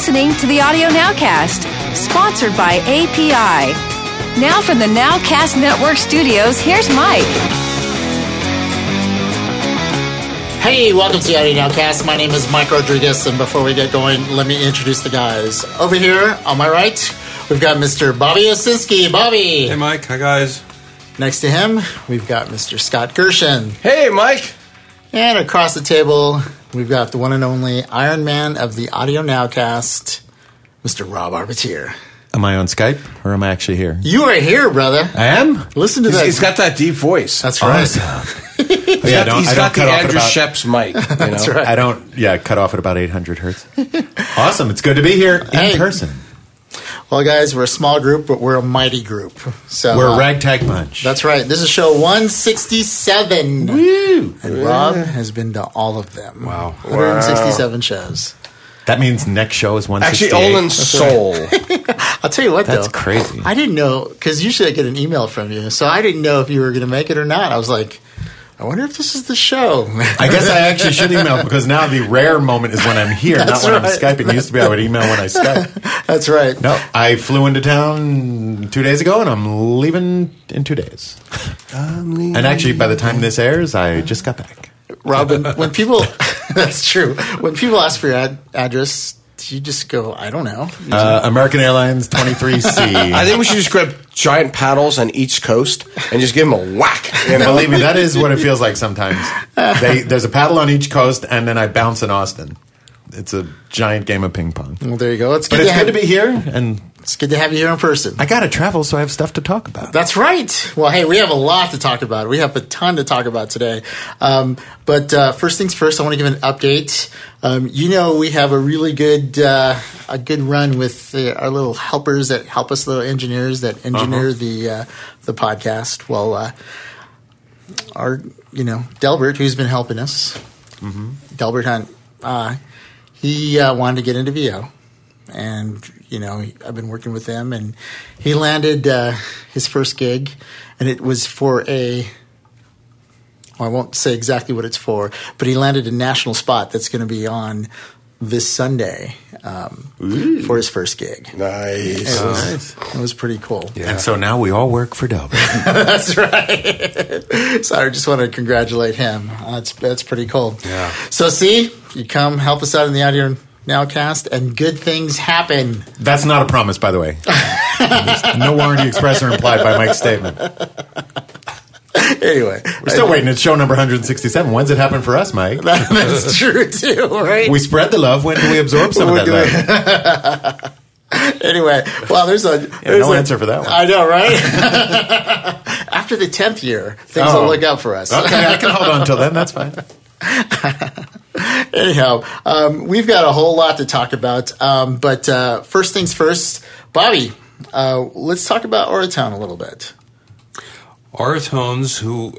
You're listening to the Audio Nowcast, sponsored by API. Now from the Nowcast Network studios, here's Mike. Hey, welcome to the Audio Nowcast. My name is Mike Rodriguez, and before we get going, let me introduce the guys. Over here, on my right, we've got Mr. Bobby Owsinski. Bobby. Hey, Mike. Hi, guys. Next to him, we've got Mr. Scott Gershin. Hey, Mike. And across the table, we've got the one and only Iron Man of the Audio Nowcast, Mr. Rob Arbittier. Am I on Skype or am I actually here? You are here, brother. I am. Listen to He's, that. he's got that deep voice. That's right. Awesome. Oh, yeah, I don't, he's I got don't the cut off Andrew about, Scheps mic. You know? That's right. I don't. Yeah, cut off at about 800 hertz. awesome. It's good to be here in Hey. person. Well, guys, we're a small group, but we're a mighty group. So We're uh, a ragtag bunch. That's right. This is show 167. Woo! And Rob has been to all of them. Wow. 167 shows. That means next show is Actually, 168. Olin's soul. I'll tell you what, That's though. crazy. I didn't know, because usually I get an email from you, so I didn't know if you were going to make it or not. I was like, I wonder if this is the show. I guess I actually should email because now the rare moment is when I'm here, not That's when I'm right. Skyping. It used to be I would email when I Skype. That's right. No, I flew into town two days ago and I'm leaving in two days. And actually, by the time this airs, I just got back. Robin, when people, that's true. When people ask for your ad- address, you just go, I don't know. Uh, American Airlines 23C. I think we should just grab giant paddles on each coast and just give them a whack. You know? Believe me, that is what it feels like sometimes. They, there's a paddle on each coast, and then I bounce in Austin. It's a giant game of ping pong. well, there you go. It's good, But it's to have, to be here, and It's good to have you here in person. I got to travel, so I have stuff to talk about. That's right. Well, hey, we have a lot to talk about. We have a ton to talk about today. Um, but uh, first things first, I want to give an update. Um, you know, we have a really good uh, a good run with uh, our little helpers that help us, little engineers that engineer the uh, the podcast. Well, uh, our you know Delbert, who's been helping us, Delbert Hunt, uh, he uh, wanted to get into VO and you know I've been working with him, and he landed uh, his first gig, and it was for a. Well, I won't say exactly what it's for, but he landed a national spot that's going to be on this Sunday um, for his first gig. Nice. It was, it was pretty cool. And so now we all work for Delbert. That's right. so I just want to congratulate him. That's that's pretty cool. Yeah. So see, you come help us out in the audio nowcast, and good things happen. That's not a promise, by the way. No warranty expressed or implied by Mike's statement. Anyway, We're still waiting. It's show number 167. When's it happen for us, Mike? that's true too, right? We spread the love. When do we absorb some of that doing- love? anyway, well, there's a there's no a- answer for that one. I know, right? After the tenth year, things Oh. will look out for us. Okay, I can hold on until then. That's fine. Anyhow, um, we've got a whole lot to talk about, um, but uh, first things first, Bobby. Uh, let's talk about Auratone a little bit. Auratones, who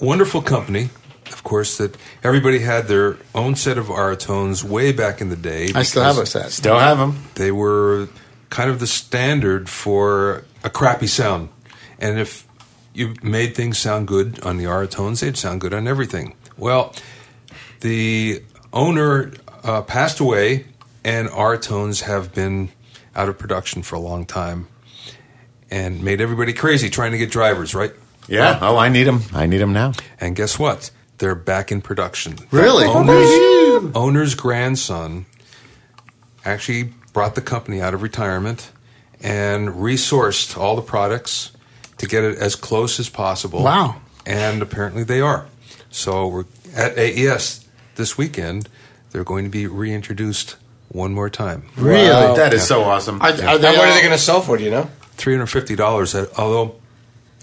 wonderful company, of course. That everybody had their own set of Auratones way back in the day. I still have a because set. Still have them. They were kind of the standard for a crappy sound, and if you made things sound good on the Auratones, they'd sound good on everything. Well, the owner uh, passed away, and Auratones have been out of production for a long time, and made everybody crazy trying to get drivers, right? Yeah. Oh, I need them. I need them now. And guess what? They're back in production. Really? The owner's, owner's grandson actually brought the company out of retirement and resourced all the products to get it as close as possible. Wow. And apparently they are. So we're at AES this weekend. They're going to be reintroduced one more time. Really? Wow. That is so awesome. Are, are Now, they what are they going to sell for? Do you know? Three hundred fifty dollars. Although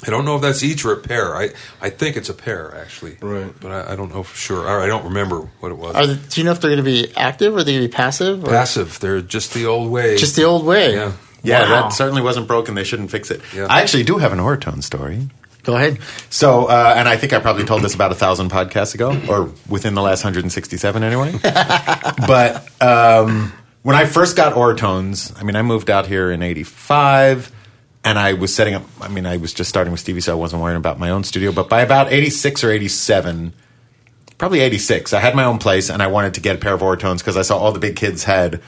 I don't know if that's each or a pair. I I think it's a pair actually. Right. But I, I don't know for sure. Or I don't remember what it was. Are they, do you know if they're going to be active or are they going to be passive? Or Passive. They're just the old way. Just the old way. Yeah. yeah, Wow. that certainly wasn't broken. They shouldn't fix it. Yeah. I actually do have an Auratone story. Go ahead. So, uh, and I think I probably told this about a thousand podcasts ago, or within the last 167 anyway. but um, when I first got Auratones, I mean, I moved out here in 85, and I was setting up, I mean, I was just starting with Stevie, so I wasn't worrying about my own studio. But by about 86 or 87, probably 86, I had my own place, and I wanted to get a pair of Auratones because I saw all the big kids had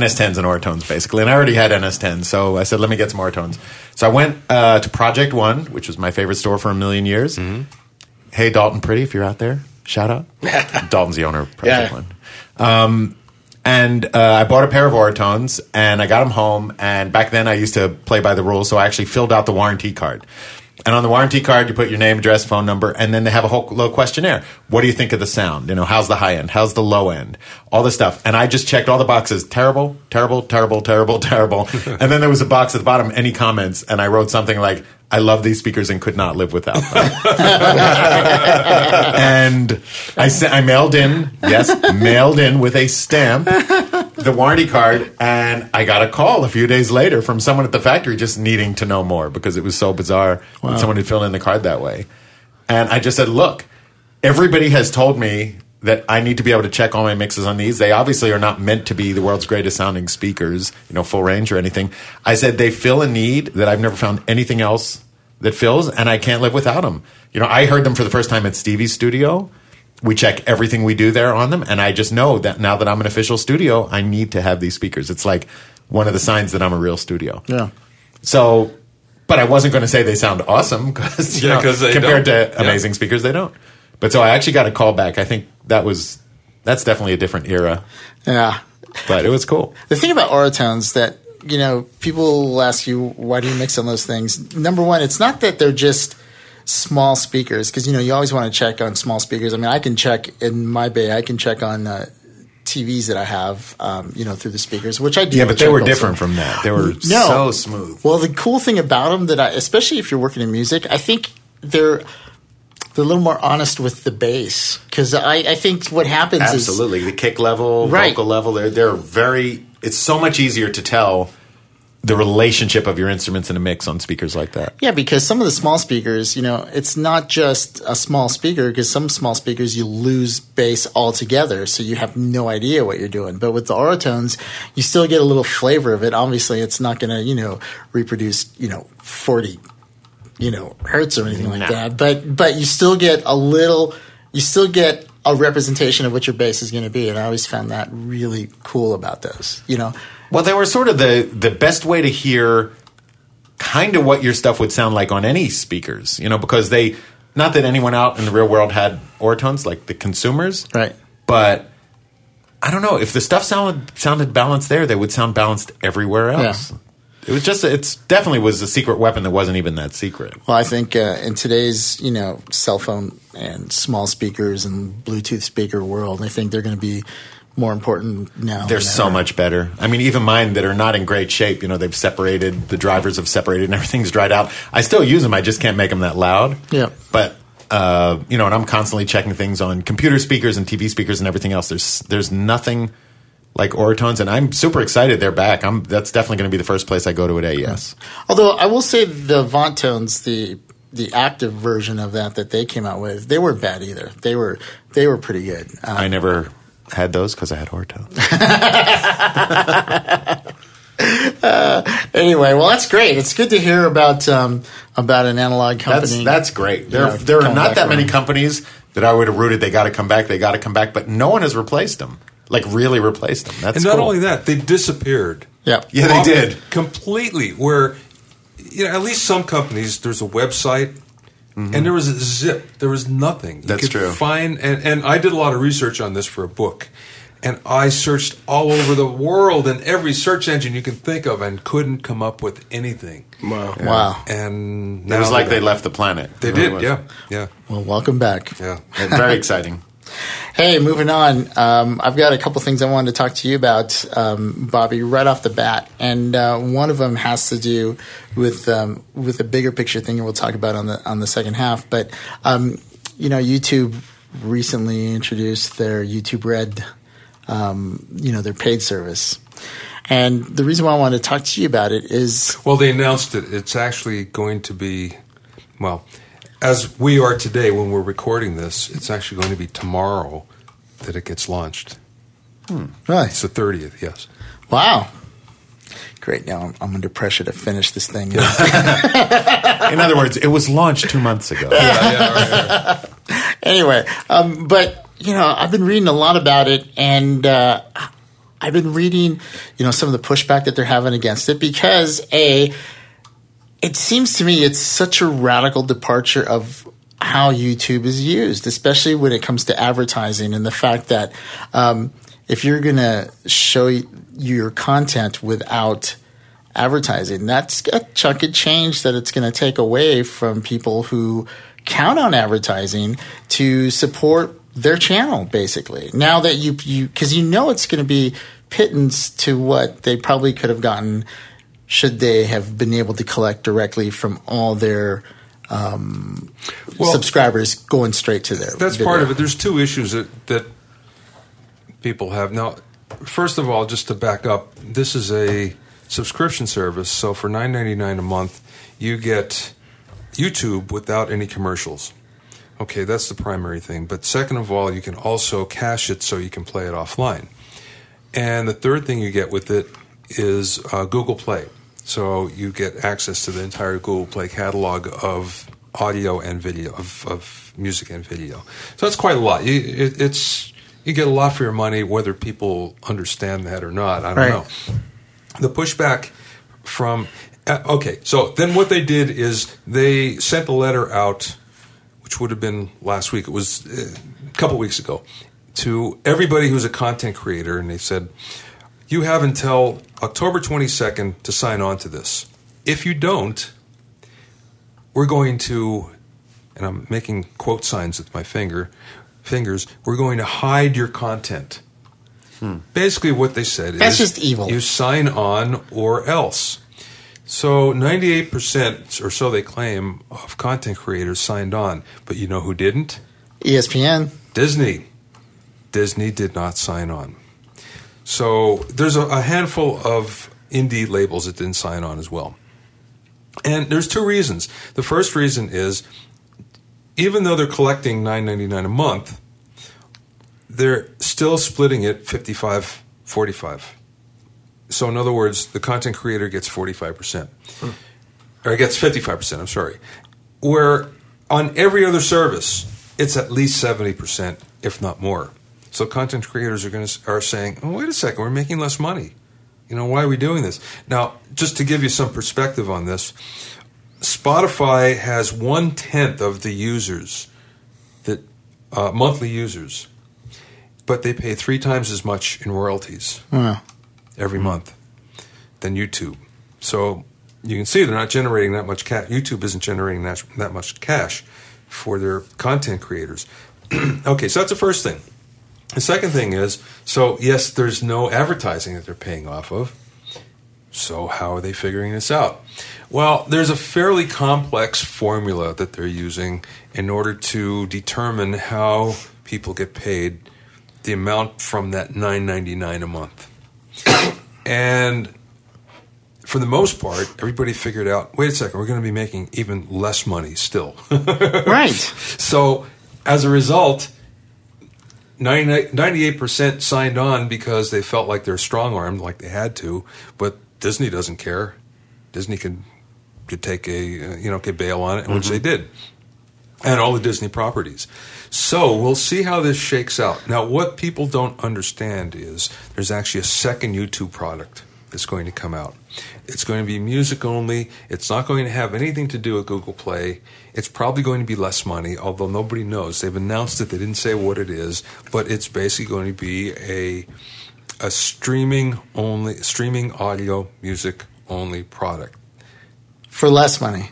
NS10s and Auratones basically, and I already had NS10s, so I said, let me get some Auratones. So I went uh, to Project One, which was my favorite store for a million years. Hey, Dalton Pretty, if you're out there, shout out. Dalton's the owner of Project Yeah. One. Um, and uh, I bought a pair of Auratones, and I got them home. And back then, I used to play by the rules, so I actually filled out the warranty card. And on the warranty card, you put your name, address, phone number, and then they have a whole little questionnaire. What do you think of the sound? You know, how's the high end? How's the low end? All this stuff. And I just checked all the boxes. Terrible, terrible, terrible, terrible, terrible. and then there was a box at the bottom, any comments? And I wrote something like, I love these speakers and could not live without them. and I sent, I mailed in, yes, mailed in with a stamp the warranty card, and I got a call a few days later from someone at the factory just needing to know more because it was so bizarre when someone had filled in the card that way. And I just said, look, everybody has told me that I need to be able to check all my mixes on these. They obviously are not meant to be the world's greatest sounding speakers, you know, full range or anything. I said they fill a need that I've never found anything else that fills, and I can't live without them. You know, I heard them for the first time at Stevie's studio. We check everything we do there on them, and I just know that now that I'm an official studio, I need to have these speakers. It's like one of the signs that I'm a real studio. Yeah. So, but I wasn't going to say they sound awesome because Yeah, 'cause they compared don't. to Yeah. amazing speakers, they don't. But so I actually got a call back. I think that was that's definitely a different era, Yeah. but it was cool. The thing about Auratones that you know people will ask you why do you mix on those things. Number one, it's not that they're just small speakers because you know you always want to check on small speakers. I mean, I can check in my bay. I can check on uh, TVs that I have, um, you know, through the speakers, which I do. Yeah, but they were also. different from that. They were No. so smooth. Well, the cool thing about them that I, especially if you're working in music, I think they're they're a little more honest with the bass because I, I think what happens is Absolutely, the kick level, Right. vocal level. They're they're very. It's so much easier to tell the relationship of your instruments in a mix on speakers like that. Yeah, because some of the small speakers, you know, it's not just a small speaker because some small speakers you lose bass altogether, so you have no idea what you're doing. But with the Auratones, you still get a little flavor of it. Obviously, it's not going to, you know, reproduce, you know, 40, you know, hertz or anything like No. that. But but you still get a little, you still get a representation of what your bass is going to be, and I always found that really cool about those. You know, Well, they were sort of the the best way to hear kind of what your stuff would sound like on any speakers, you know, because they not that anyone out in the real world had Auratones like the consumers, right? but I don't know if the stuff sounded sounded balanced there, they would sound balanced everywhere else. It was just it's definitely was a secret weapon that wasn't even that secret. Well, I think uh, in today's you know cell phone and small speakers and Bluetooth speaker world, I think they're going to be more important now. They're so much better. I mean, even mine that are not in great shape, you know, they've separated, the drivers have separated, and everything's dried out. I still use them. I just can't make them that loud. Yeah. But uh, you know, and I'm constantly checking things on computer speakers and TV speakers and everything else. There's there's nothing like Auratones, and I'm super excited they're back. I'm that's definitely going to be the first place I go to at AES. Although I will say the Vontones, the the active version of that that they came out with, they weren't bad either. They were they were pretty good. Uh, I never had those because I had Auratones. anyway, well, that's great. It's good to hear about um, about an analog company. that's great. There know, there are not that many companies that I would have rooted. They got to come back. They got to come back. But no one has replaced them. Like really replaced them. That's And not cool. only that, they disappeared. Yeah. Yeah, they did. completely. Where you know, at least some companies, there's a website, and there was a zip. There was nothing. You Mm-hmm. That's could true. Find and and I did a lot of research on this for a book, and I searched all over the world in every search engine you can think of, and couldn't come up with anything. Wow. Wow. And It was like they're- left the planet. They did. Yeah. Yeah. Well, welcome back. Yeah. Very exciting. Hey, moving on. Um, I've got a couple things I wanted to talk to you about, um, Bobby, right off the bat, and uh, one of them has to do with um, with a bigger picture thing, we'll talk about on the on the second half. But um, you know, YouTube recently introduced their YouTube Red, um, you know, their paid service, and the reason why I wanted to talk to you about it is Well, they announced it. It's actually going to be, well, as we are today when we're recording this, it's actually going to be tomorrow that it gets launched. really It's the 30th, yes. wow. Great. Now I'm, I'm under pressure to finish this thing. In other words, it was launched two months ago. Yeah. anyway, um, but you know, I've been reading a lot about it, and uh, I've been reading, you know, some of the pushback that they're having against it because a, it seems to me it's such a radical departure of how YouTube is used, especially when it comes to advertising and the fact that um, if you're going to show your content without advertising, that's a chunk of change that it's going to take away from people who count on advertising to support their channel, basically. Now that you, you, cause you know it's going to be pittance to what they probably could have gotten should they have been able to collect directly from all their um, Well, subscribers going straight to their. That's video. part of it. There's two issues that, that people have. Now, first of all, just to back up, this is a subscription service. So for nine ninety nine a month, you get YouTube without any commercials. Okay, that's the primary thing. But second of all, you can also cache it so you can play it offline. And the third thing you get with it is uh, Google Play. So you get access to the entire Google Play catalog of audio and video, of, of music and video. So that's quite a lot. You, it, it's you get a lot for your money, whether people understand that or not. I don't Right. know. The pushback from uh, okay, so then what they did is they sent a letter out, which would have been last week. It was uh, a couple weeks ago to everybody who's a content creator, and they said, "You have until October 22nd to sign on to this. If you don't, we're going to, and I'm making quote signs with my finger, fingers. We're going to hide your content." Hmm. Basically, what they said That's is just evil. You sign on or else. So 98% or so they claim of content creators signed on, but you know who didn't? ESPN. Disney. Disney did not sign on. So there's a, a handful of indie labels that didn't sign on as well. And there's two reasons. The first reason is even though they're collecting 9.99 a month, they're still splitting it 55 45. So in other words, the content creator gets 45%. Or it gets 55%, I'm sorry. Where on every other service, it's at least 70%, if not more. So content creators are going to are saying, "Oh, wait a second, we're making less money. You know, why are we doing this?" Now, just to give you some perspective on this, Spotify has one tenth of the users that uh, monthly users, but they pay three times as much in royalties Wow. every month than YouTube. So you can see they're not generating that much cash. YouTube isn't generating that, that much cash for their content creators. okay, so that's the first thing. The second thing is so, yes, there's no advertising that they're paying off of. So, how are they figuring this out? Well, there's a fairly complex formula that they're using in order to determine how people get paid the amount from that 9.99 a month. and for the most part, everybody figured out, wait a second, we're going to be making even less money still. Right. So as a result, 90, 98% signed on because they felt like they're strong armed, like they had to. But Disney doesn't care. Disney could could take a uh, you know could bail on it, which they did, and all the Disney properties. So we'll see how this shakes out. Now, what people don't understand is there's actually a second YouTube product that's going to come out. It's going to be music only. It's not going to have anything to do with Google Play. It's probably going to be less money, although nobody knows. They've announced it. They didn't say what it is, but it's basically going to be a a streaming only streaming audio music only product. For less money.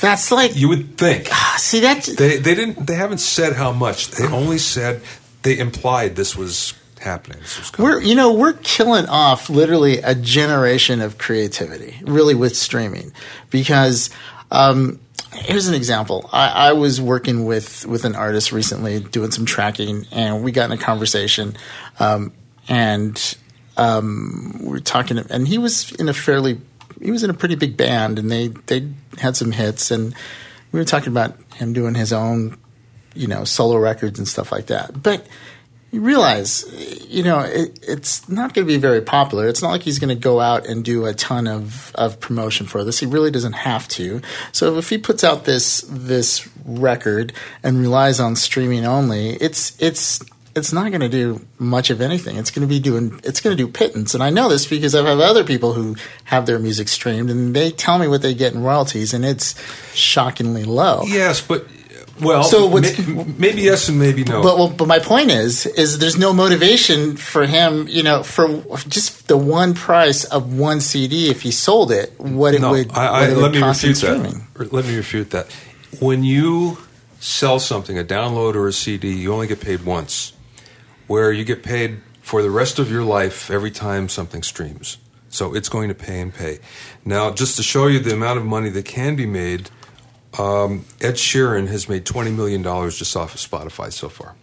That's like You would think see that's they they didn't they haven't said how much. They only said they implied this was happening. This was. We're you know we're killing off literally a generation of creativity, really with streaming, because um, here's an example. I, I was working with with an artist recently, doing some tracking, and we got in a conversation, um, and um, we were talking, and he was in a fairly he was in a pretty big band, and they they had some hits, and we were talking about him doing his own you know solo records and stuff like that, but you realize, you know, it, it's not going to be very popular. It's not like he's going to go out and do a ton of, of promotion for this. He really doesn't have to. So if he puts out this this record and relies on streaming only, it's it's it's not going to do much of anything. It's going to be doing it's going to do pittance, and I know this because I have other people who have their music streamed, and they tell me what they get in royalties, and it's shockingly low. Yes, but well, So what's- may- maybe yes and maybe no. But well, but my point is, is there's no motivation for him, you know, for just the one price of one CD. If he sold it, what it no, would, I, I, what it let would me cost refute streaming. Or Let me refute that. When you sell something, a download or a CD, you only get paid once. Where you get paid for the rest of your life every time something streams. So it's going to pay and pay. Now, just to show you the amount of money that can be made, um, Ed Sheeran has made twenty million dollars just off of Spotify so far.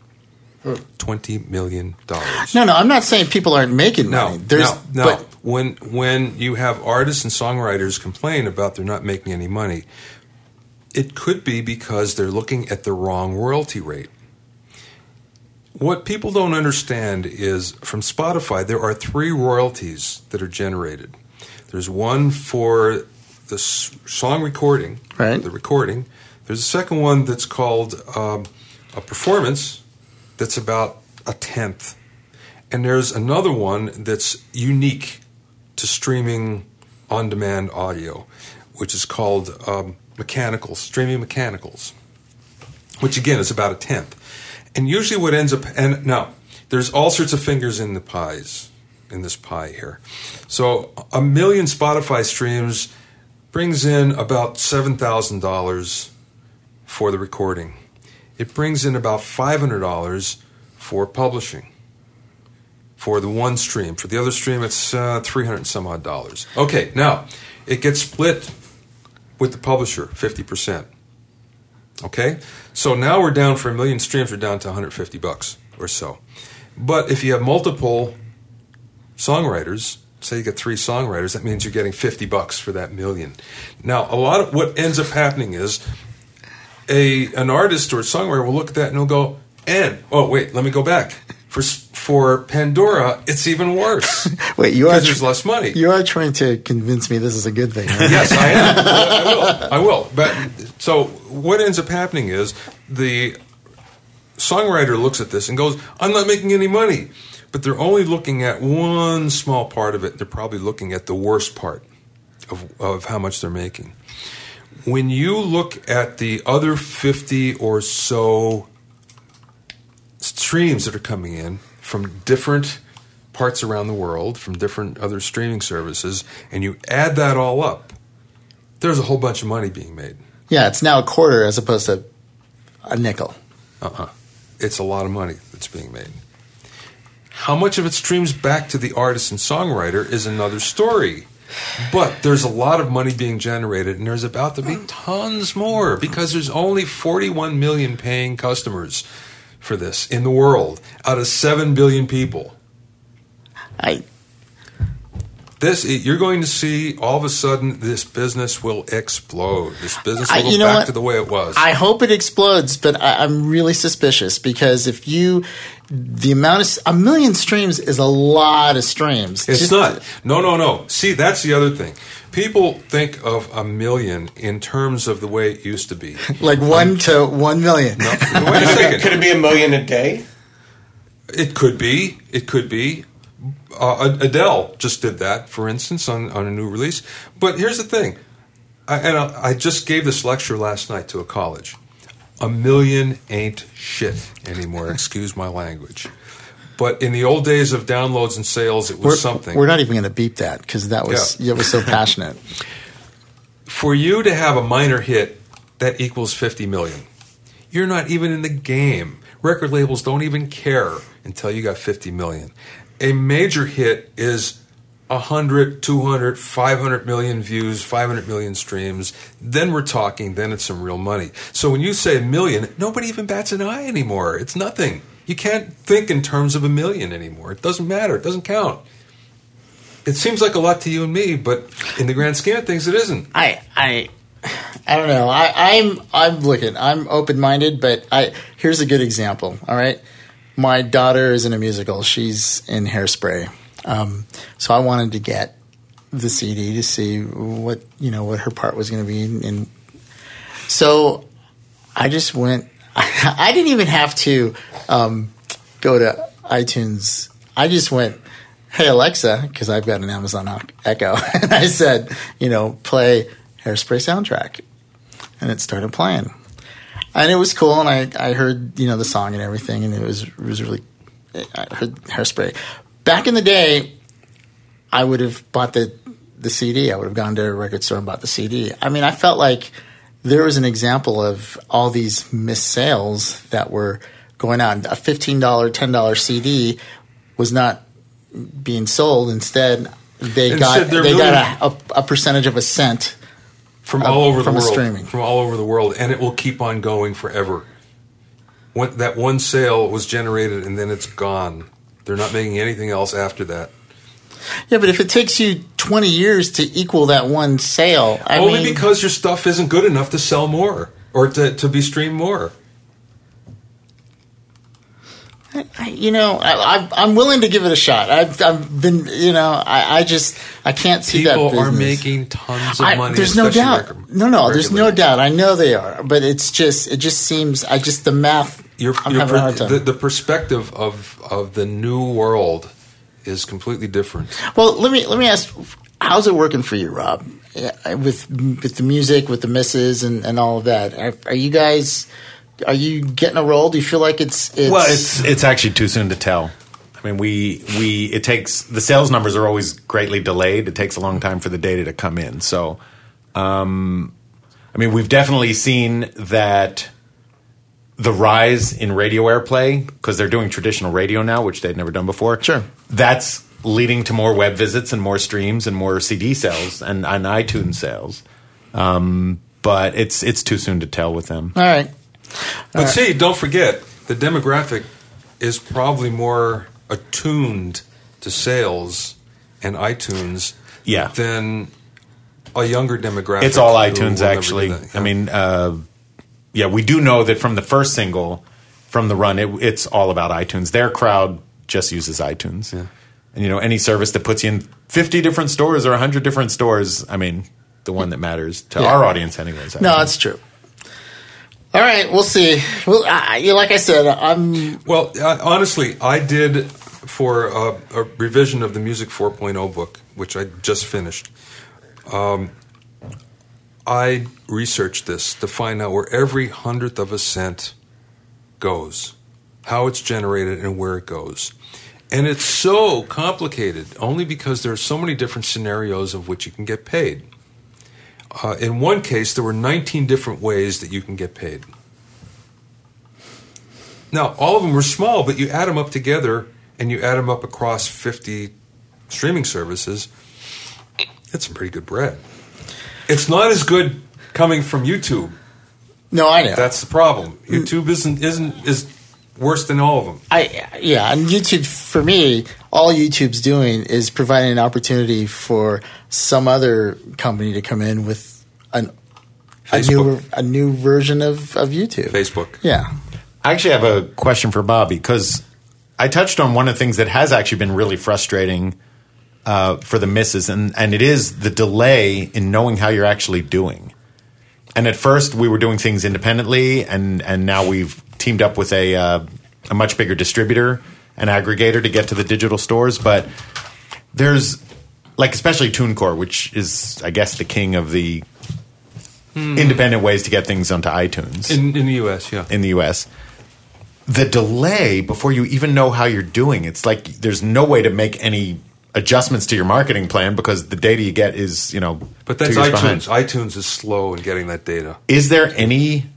Twenty million dollars. No, no, I'm not saying people aren't making No, money. There's, no, no. but when when you have artists and songwriters complain about they're not making any money, it could be because they're looking at the wrong royalty rate. What people don't understand is from Spotify, there are three royalties that are generated. There's one for the song recording, Right. the recording. There's a second one that's called um, a performance, that's about a tenth. And there's another one that's unique to streaming on demand audio, which is called um, mechanicals, streaming mechanicals, which again is about a tenth. And usually what ends up, and now there's all sorts of fingers in the pies, in this pie here. So a million Spotify streams brings in about $7,000 for the recording. It brings in about $500 for publishing for the one stream. For the other stream, it's uh, 300 and some odd dollars. Okay, now it gets split with the publisher 50%. Okay? So now we're down for a million streams, we're down to 150 bucks or so. But if you have multiple songwriters, say you get three songwriters, that means you're getting 50 bucks for that million. Now, a lot of what ends up happening is a an artist or a songwriter will look at that and he'll go, and oh wait, let me go back. For for Pandora, it's even worse wait, you are because there's less money. you are trying to convince me this is a good thing. right? Yes, I am. I will. I will. But so what ends up happening is the songwriter looks at this and goes, "I'm not making any money." But they're only looking at one small part of it. They're probably looking at the worst part of, of how much they're making. When you look at the other 50 or so streams that are coming in from different parts around the world, from different other streaming services, and you add that all up, there's a whole bunch of money being made. yeah, it's now a quarter as opposed to a nickel. Uh-uh. It's a lot of money that's being made. How much of it streams back to the artist and songwriter is another story. But there's a lot of money being generated, and there's about to be tons more because there's only 41 million paying customers for this in the world out of 7 billion people. I This you're going to see all of a sudden this business will explode. This business will I- go you know back what? to the way it was. I hope it explodes, but I, I'm really suspicious because if you, the amount of a million streams is a lot of streams. It's Just- not. No, no, no. See, that's the other thing. People think of a million in terms of the way it used to be. like one um, to one million. Wait a Could it be a million a day? It could be. It could be. Uh, Adele just did that, for instance, on, on a new release. But here's the thing. I, and I, I just gave this lecture last night to a college. A million ain't shit anymore. Excuse my language. But in the old days of downloads and sales, it was We're, something. we're not even going to beep that because that was Yeah. it was so passionate. for you to have a minor hit that equals 50 million you're not even in the game record labels don't even care until you got 50 million a major hit is 100 200 500 million views 500 million streams then we're talking then it's some real money so when you say a million nobody even bats an eye anymore it's nothing you can't think in terms of a million anymore it doesn't matter it doesn't count it seems like a lot to you and me, but in the grand scheme of things, it isn't. I I I don't know. I, I'm I'm looking. I'm open minded, but I here's a good example. All right, my daughter is in a musical. She's in Hairspray, um, so I wanted to get the CD to see what you know what her part was going to be, and so I just went. I didn't even have to. Um, go to iTunes, I just went, "Hey Alexa," because I've got an Amazon Echo, and I said, you know, play Hairspray soundtrack, and it started playing, and it was cool, and I I heard you know the song and everything, and it was it was really I heard Hairspray. Back in the day, I would have bought the the CD. I would have gone to a record store and bought the CD. I mean, I felt like there was an example of all these missed sales that were going on. A fifteen dollar, ten dollar CD was not being sold. Instead, they Instead, got they're really- got a, a, a percentage of a cent. From all over from the world, streaming. from all over the world, and it will keep on going forever. When, that one sale was generated, and then it's gone. They're not making anything else after that. Yeah, but if it takes you twenty years to equal that one sale, I Only mean, because your stuff isn't good enough to sell more or to, to be streamed more. I- you know, I, I, I'm willing to give it a shot. I've, I've been, you know, I, I just I can't see that People are making tons of I- money. there's no doubt. no, no, there's no doubt. I know they are, but it's just it just seems I just the math. Your, I'm your having a hard time. the, the perspective of of the new world is completely different. well, let me let me ask, how's it working for you, Rob? Yeah, with with the music, with the misses, and, and all of that. Are, are you guys? Are you getting a roll? Do you feel like it's it's Well, it's it's actually too soon to tell. I mean, we we it takes the sales numbers are always greatly delayed. It takes a long time for the data to come in. So, um, I mean, we've definitely seen that the rise in radio airplay because they're doing traditional radio now, which they'd never done before. Sure. that's leading to more web visits and more streams and more CD sales and, and iTunes sales. Um, but it's it's too soon to tell with them. all right. But see, don't forget the demographic is probably more attuned to sales and iTunes Yeah. than a younger demographic. It's all iTunes, actually. do that. I mean, uh, yeah, we do know that from the first single, from the run, it, it's all about iTunes. Their crowd just uses iTunes. Yeah. And, you know, any service that puts you in 50 different stores or 100 different stores, I mean, the one that matters to Yeah. our audience, anyways. I No, think. that's true. All right, we'll see. Well, like I said, I'm Well, honestly, I did for a, a revision of the Music 4.0 book, which I just finished. Um, I researched this to find out where every hundredth of a cent goes, how it's generated, and where it goes. And it's so complicated only because there are so many different scenarios of which you can get paid. Uh, in one case, there were 19 different ways that you can get paid. Now, all of them were small, but you add them up together and you add them up across 50 streaming services, it's some pretty good bread. It's not as good coming from YouTube. no, I know. That's the problem. YouTube isn't isn't is worse than all of them. I yeah, and YouTube for me, all YouTube's doing is providing an opportunity for some other company to come in with an a new a new version of, of YouTube. Facebook. Yeah. I actually have a question for Bobby because I touched on one of the things that has actually been really frustrating uh, for the misses, and, and it is the delay in knowing how you're actually doing. And at first, we were doing things independently, and, and now we've teamed up with a, uh, a much bigger distributor, an aggregator to get to the digital stores. But there's, like, especially TuneCore, which is, I guess, the king of the independent ways to get things onto iTunes In in the US, yeah. in the US. The delay before you even know how you're doing, it's like there's no way to make any adjustments to your marketing plan because the data you get is, you know, But that's iTunes. behind. iTunes is slow in getting that data. Is there any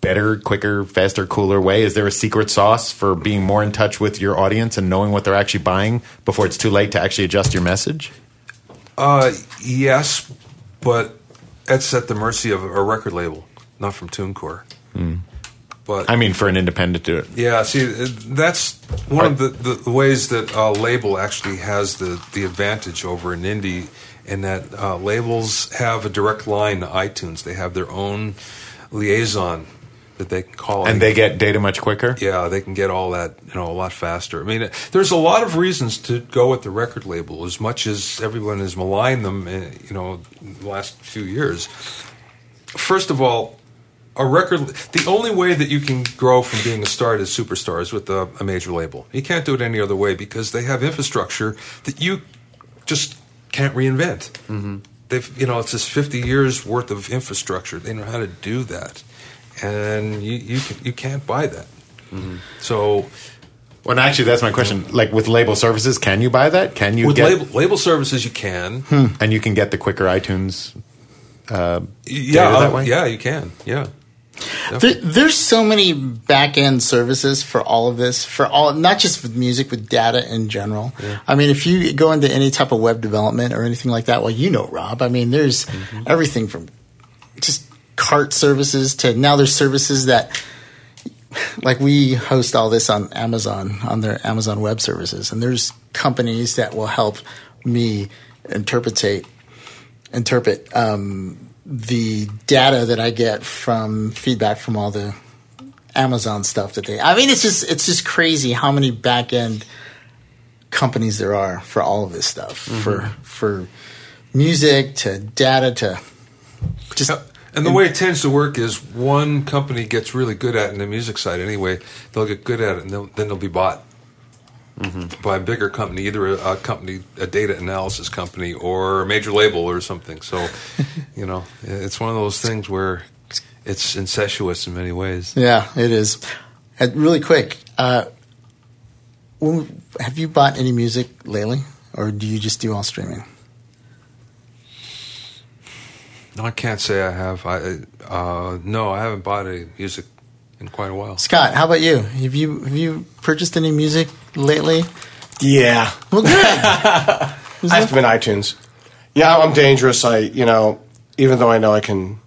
better, quicker, faster, cooler way? Is there a secret sauce for being more in touch with your audience and knowing what they're actually buying before it's too late to actually adjust your message? Uh, yes, but it's at the mercy of a record label, not from TuneCore. But I mean, for an independent to do it. Yeah, see, that's one of the, the ways that a label actually has the, the advantage over an indie, in that uh, labels have a direct line to iTunes. They have their own liaison that they can call. And they get data much quicker? yeah, they can get all that you know a lot faster. I mean, there's a lot of reasons to go with the record label. As much as everyone has maligned them, uh, you know, the last few years. First of all, a record. The only way that you can grow from being a star to superstar is with a, a major label. You can't do it any other way because they have infrastructure that you just can't reinvent. Mm-hmm. They've, you know, it's just 50 years worth of infrastructure. They know how to do that, and you you, can, you can't buy that. So Well, actually, that's my question. Like with label services, can you buy that? Can you with get label, label services, you can. and you can get the quicker iTunes? Uh, Yeah, data that uh, way? yeah, you can. Yeah. There, there's so many back end services for all of this, for all not just with music, with data in general. I mean, if you go into any type of web development or anything like that, well, you know, Rob. I mean, there's everything from just cart services to now there's services that like we host all this on Amazon on their Amazon Web Services, and there's companies that will help me interpretate interpret um, the data that I get from feedback from all the Amazon stuff that they. I mean, it's just it's just crazy how many back end companies there are for all of this stuff for for music to data to just. And the way it tends to work is one company gets really good at it in the music side anyway. They'll get good at it, and they'll, then they'll be bought by a bigger company, either a, a company, a data analysis company, or a major label or something. So, you know, it's one of those things where it's incestuous in many ways. Yeah, it is. Uh, really quick, uh, have you bought any music lately, or do you just do all streaming? No, I can't say I have. I uh, no, I haven't bought any music in quite a while. Scott, how about you? Have you have you purchased any music lately? Yeah. Well, good. I have been iTunes. Yeah, I'm dangerous. I, you know, even though I know I can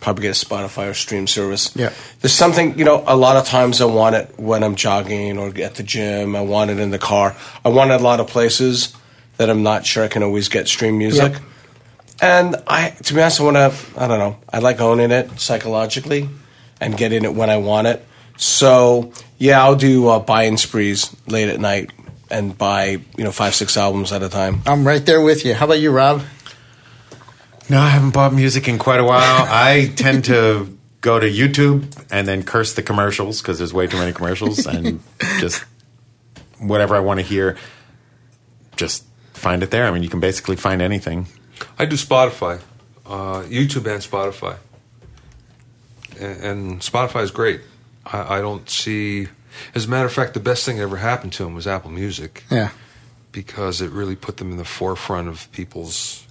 probably get a Spotify or stream service. Yeah. There's something, you know, a lot of times I want it when I'm jogging or at the gym. I want it in the car. I want it a lot of places that I'm not sure I can always get stream music. Yep. And I, to be honest, I want to, I don't know, I like owning it psychologically and getting it when I want it. So, yeah, I'll do uh, buying sprees late at night and buy, you know, five, six albums at a time. I'm right there with you. How about you, Rob? No, I haven't bought music in quite a while. I tend to go to YouTube and then curse the commercials because there's way too many commercials and just whatever I want to hear, just find it there. I mean, you can basically find anything. I do Spotify, uh, YouTube, and Spotify, and, and Spotify is great. I, I don't see, as a matter of fact, the best thing that ever happened to them was Apple Music Yeah. because it really put them in the forefront of people's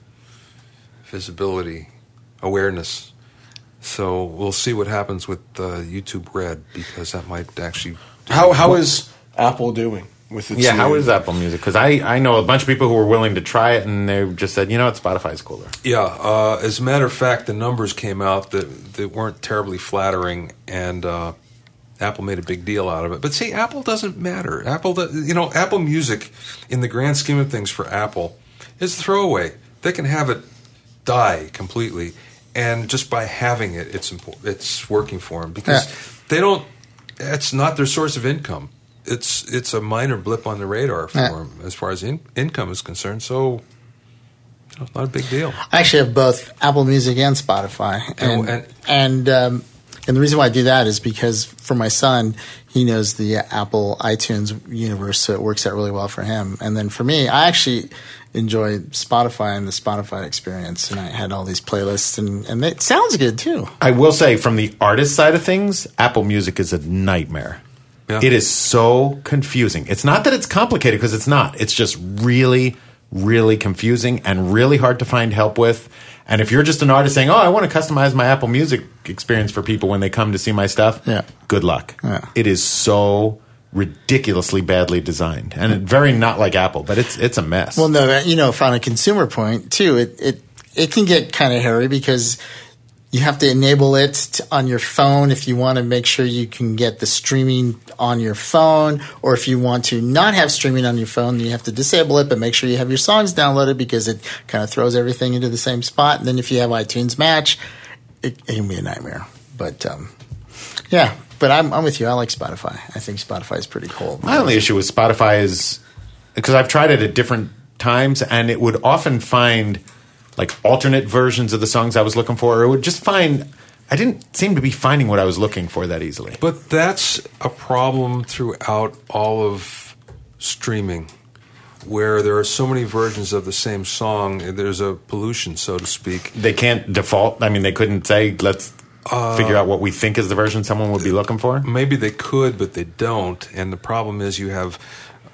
visibility, awareness. So we'll see what happens with uh, YouTube Red because that might actually. How how is Apple doing with its Yeah, new- how is Apple Music? Because I, I know a bunch of people who were willing to try it and they just said, you know what, Spotify's cooler. Yeah, uh, as a matter of fact, the numbers came out that, that weren't terribly flattering, and uh, Apple made a big deal out of it. But see, Apple doesn't matter. Apple, do- you know, Apple Music, in the grand scheme of things for Apple, is throwaway. They can have it die completely, and just by having it, it's important. It's working for them because Yeah. they don't. It's not their source of income. It's it's a minor blip on the radar for Yeah. them as far as in, income is concerned. So. you know, It's not a big deal. I actually have both Apple Music and Spotify, and Oh, and- and um, and the reason why I do that is because for my son, he knows the Apple iTunes universe, so it works out really well for him. And then for me, I actually enjoy Spotify and the Spotify experience, and I had all these playlists, and and it sounds good too. I will say, from the artist side of things, Apple Music is a nightmare. Yeah. It is so confusing. It's not that it's complicated because it's not. It's just really, really confusing and really hard to find help with. And if you're just an artist saying, "Oh, I want to customize my Apple Music experience for people when they come to see my stuff," Yeah. good luck. Yeah. It is so ridiculously badly designed and very not like Apple, but it's it's a mess. Well, no, you know, from a consumer point too, it it it can get kind of hairy because you have to enable it to, on your phone if you want to make sure you can get the streaming on your phone, or if you want to not have streaming on your phone, you have to disable it, but make sure you have your songs downloaded because it kind of throws everything into the same spot. And then if you have iTunes Match, it, it can be a nightmare. But um, yeah, but I'm I'm with you. I like Spotify. I think Spotify is pretty cool. My only issue with Spotify is because I've tried it at different times, and it would often find like alternate versions of the songs I was looking for, or it would just find I didn't seem to be finding what I was looking for that easily. But that's a problem throughout all of streaming, where there are so many versions of the same song. There's a pollution, so to speak. They can't default. I mean, they couldn't say, let's Uh, figure out what we think is the version someone would be looking for. Maybe they could, but they don't. And the problem is, you have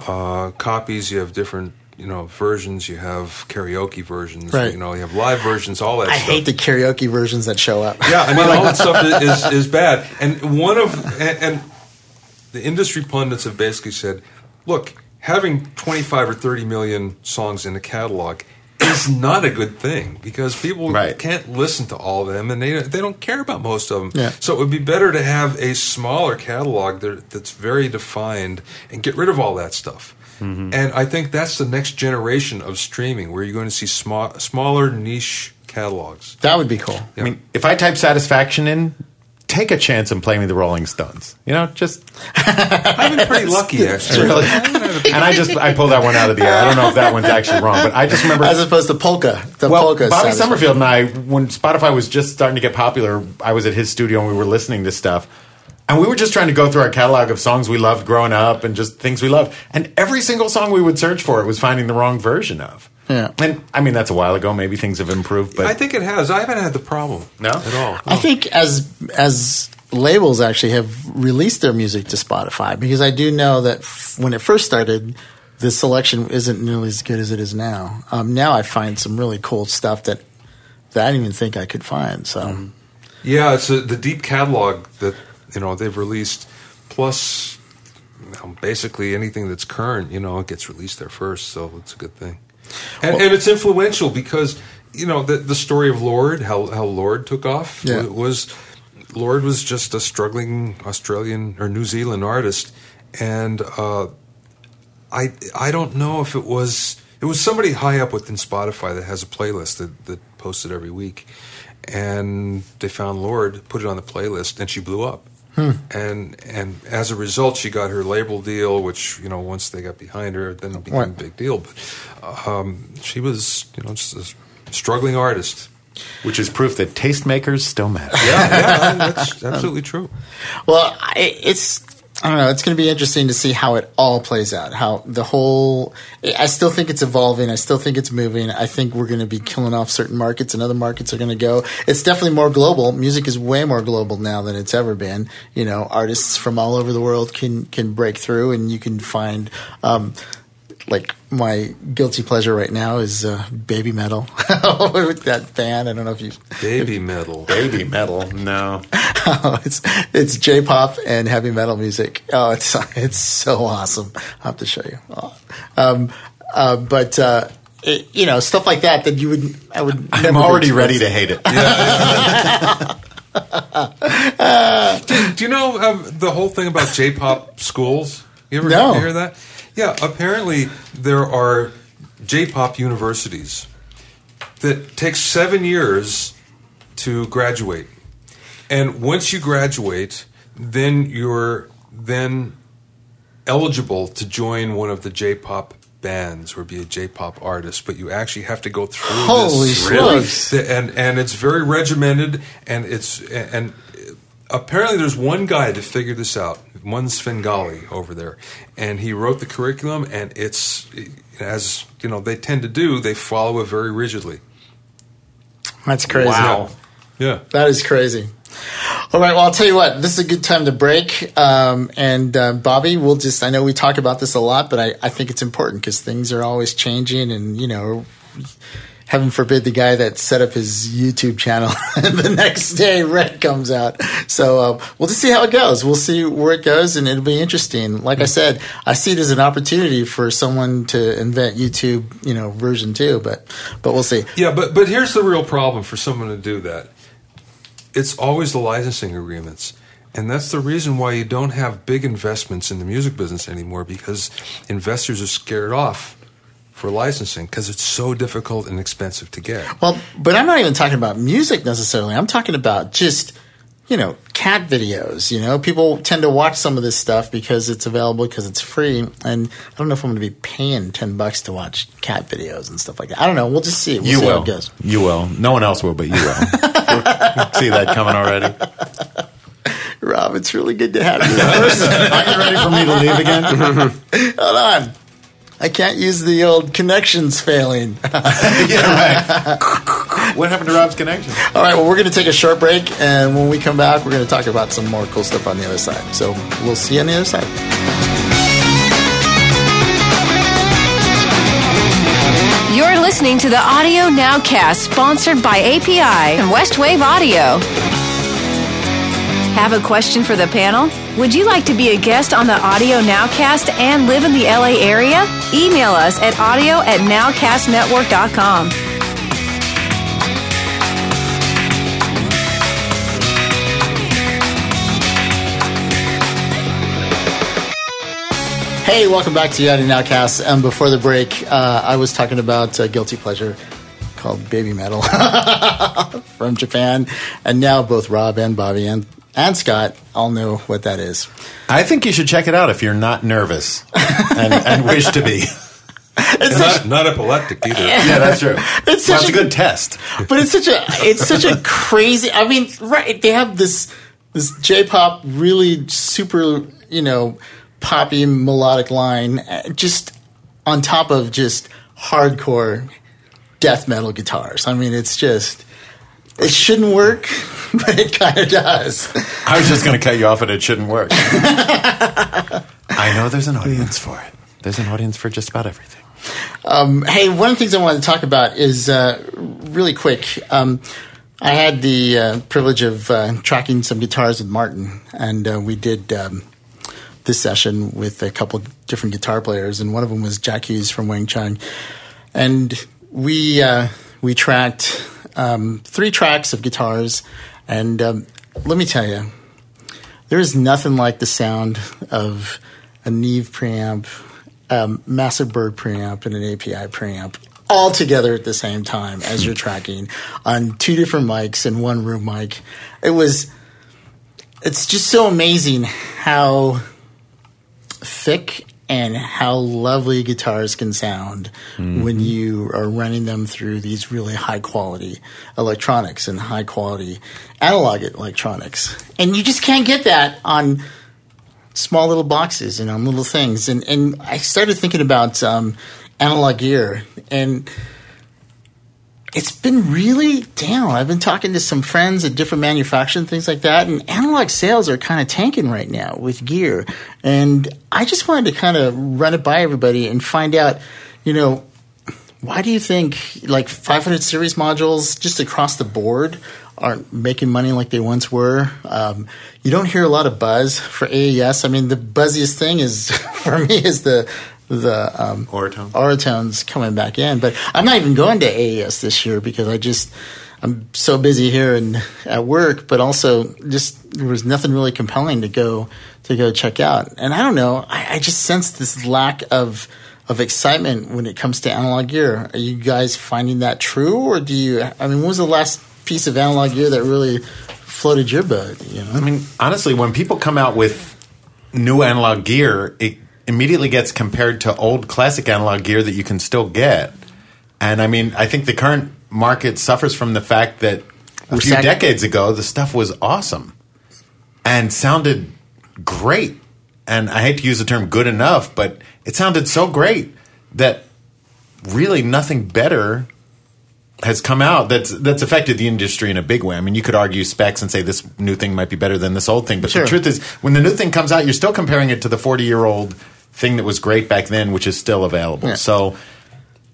uh, copies, you have different. You know, versions. You have karaoke versions. Right. You know, you have live versions. All that. I stuff. hate the karaoke versions that show up. Yeah, I mean, all that stuff is, is bad. And one of and, and the industry pundits have basically said, look, having 25 or 30 million songs in a catalog is not a good thing because people Right. can't listen to all of them and they they don't care about most of them. Yeah. So it would be better to have a smaller catalog that, that's very defined and get rid of all that stuff. Mm-hmm. And I think that's the next generation of streaming where you're going to see small, smaller niche catalogs. That would be cool. Yeah. I mean, if I type satisfaction in, take a chance and play me the Rolling Stones. You know, just I've been pretty lucky actually. really. and I just I pulled that one out of the air. I don't know if that one's actually wrong, but I just remember As opposed to polka. The well, polka. Bobby satisfaction. Summerfield and I, when Spotify was just starting to get popular, I was at his studio and we were listening to stuff. And we were just trying to go through our catalog of songs we loved growing up and just things we loved. And every single song we would search for, it was finding the wrong version of. Yeah. And I mean, that's a while ago. Maybe things have improved, but I think it has. I haven't had the problem. No? at all. I think as as labels actually have released their music to Spotify because I do know that f- when it first started, the selection isn't nearly as good as it is now. Um, now I find some really cool stuff that that I didn't even think I could find. So Yeah, it's a, the deep catalog that you know they've released, plus you know, basically anything that's current. You know, it gets released there first, so it's a good thing. And, and it's influential because you know the the story of Lorde, how how Lorde took off Yeah. was Lorde was just a struggling Australian or New Zealand artist, and uh, I I don't know if it was it was somebody high up within Spotify that has a playlist that that posted every week, and they found Lorde, put it on the playlist, and she blew up. And and as a result, she got her label deal, which you know once they got behind her, then it became Right. a big deal. But um, she was you know just a struggling artist. which is proof that tastemakers still matter. Yeah, yeah, that's absolutely true. Well, it's I don't know. It's going to be interesting to see how it all plays out. How the whole. I still think it's evolving. I still think it's moving. I think we're going to be killing off certain markets, and other markets are going to go. It's definitely more global. Music is way more global now than it's ever been. You know, artists from all over the world can can break through, and you can find. Um, like my guilty pleasure right now is uh, Babymetal with that band. I don't know if you Babymetal. Baby metal, no. Oh, it's it's J-pop and heavy metal music. Oh, it's it's so awesome. I'll have to show you. Oh. Um, uh, but uh, it, you know, stuff like that that you would I would. I'm never already ready to hate it. Do you know um, the whole thing about J-pop schools? You ever No. hear that? Yeah, apparently there are J-pop universities that take seven years to graduate, and once you graduate, then you're then eligible to join one of the J-pop bands or be a J-pop artist, but you actually have to go through Holy this smokes. and and it's very regimented and it's and apparently there's one guy that figured this out one Svengali over there and he wrote the curriculum and it's as you know they tend to do they follow it very rigidly That's crazy. Wow. yeah That is crazy. All right. Well, I'll tell you what. This is a good time to break. Um, and uh, Bobby, we'll just. I know we talk about this a lot, but I, I think it's important because things are always changing, and you know, heaven forbid the guy that set up his YouTube channel the next day Red comes out. So uh, we'll just see how it goes. We'll see where it goes, and it'll be interesting. Like I said, I see it as an opportunity for someone to invent YouTube, you know, version two. But but we'll see. yeah but but here's the real problem for someone to do that it's always the licensing agreements and that's the reason why you don't have big investments in the music business anymore because investors are scared off for licensing because it's so difficult and expensive to get Well, but I'm not even talking about music necessarily. I'm talking about just, you know, cat videos. You know, people tend to watch some of this stuff because it's available because it's free. And I don't know if I'm going to be paying 10 bucks to watch cat videos and stuff like that. I don't know. We'll just see. We'll You see will. how it goes. You will. No one else will, but you will. See that coming already. Rob, it's really good to have you. Are you ready for me to leave again? Hold on. I can't use the old connections failing. yeah, right. what happened to Rob's connection? All right, well, we're going to take a short break, and when we come back, we're going to talk about some more cool stuff on the other side. So we'll see you on the other side. You're listening to the Audio Nowcast, sponsored by API and Westwave Audio. Have a question for the panel? Would you like to be a guest on the Audio Nowcast and live in the LA area? Email us at audio at nowcastnetwork.com. Hey, welcome back to Audio Nowcast. And before the break, uh, I was talking about a guilty pleasure called Babymetal from Japan. And now both Rob and Bobby and, and Scott all know what that is. I think you should check it out if you're not nervous and, and wish to be. And not, not epileptic either. Yeah, that's true. It's That's such a good test. but it's such a it's such a crazy. I mean, right? They have this this J-pop really super, you know, poppy melodic line, uh, just on top of just hardcore death metal guitars. I mean, it's just it shouldn't work, but it kind of does. I was just going to cut you off and it shouldn't work. I know there's an audience for it. There's an audience for just about everything. Um, hey, one of the things I wanted to talk about is uh, really quick. Um, I had the uh, privilege of uh, tracking some guitars with Martin, and uh, we did um, this session with a couple different guitar players, and one of them was Jack Hues from Wang Chung, and we uh, we tracked um, three tracks of guitars, and um, let me tell you, there is nothing like the sound of a Neve preamp, um, Massenburg preamp, and an API preamp all together at the same time as you're tracking on two different mics and one room mic. It was, it's just so amazing how thick and how lovely guitars can sound when you are running them through these really high quality electronics and high quality analog electronics. And you just can't get that on small little boxes and on little things. And and I started thinking about um, analog gear, and it's been really down. I've been talking to some friends at different manufacturers and things like that, and analog sales are kind of tanking right now with gear. And I just wanted to kind of run it by everybody and find out, you know, why do you think like 500 series modules just across the board aren't making money like they once were? Um, you don't hear a lot of buzz for AES. I mean, the buzziest thing is for me is the the um, Auratone. Auratones coming back in. But I'm not even going to AES this year because I just I'm so busy here and at work, but also just there was nothing really compelling to go to go check out. And I don't know, I, I just sense this lack of of excitement when it comes to analog gear. Are you guys finding that true, or do you? I mean, when was the last piece of analog gear that really floated your boat? You know, I mean, honestly, when people come out with new analog gear, it immediately gets compared to old classic analog gear that you can still get. And I mean, I think the current market suffers from the fact that a few decades ago, the stuff was awesome and sounded great. And I hate to use the term good enough, but it sounded so great that really nothing better has come out that's that's affected the industry in a big way. I mean, you could argue specs and say this new thing might be better than this old thing, but Sure. the truth is, when the new thing comes out, you're still comparing it to the 40 year old thing that was great back then, which is still available. Yeah. So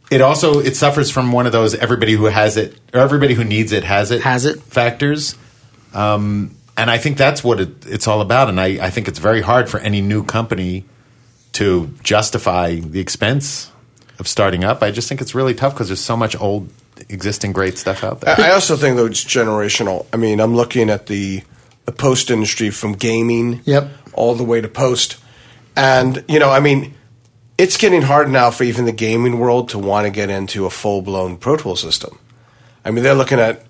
it also it suffers from one of those everybody who has it or everybody who needs it has it Has it. factors. Um, and I think that's what it, it's all about. And I, I think it's very hard for any new company to justify the expense of starting up. I just think it's really tough because there's so much old, existing great stuff out there. I I also think though it's generational. I mean, I'm looking at the the post industry from gaming, Yep. all the way to post, and you know, I mean, it's getting hard now for even the gaming world to want to get into a full blown Pro Tool system. I mean, they're looking at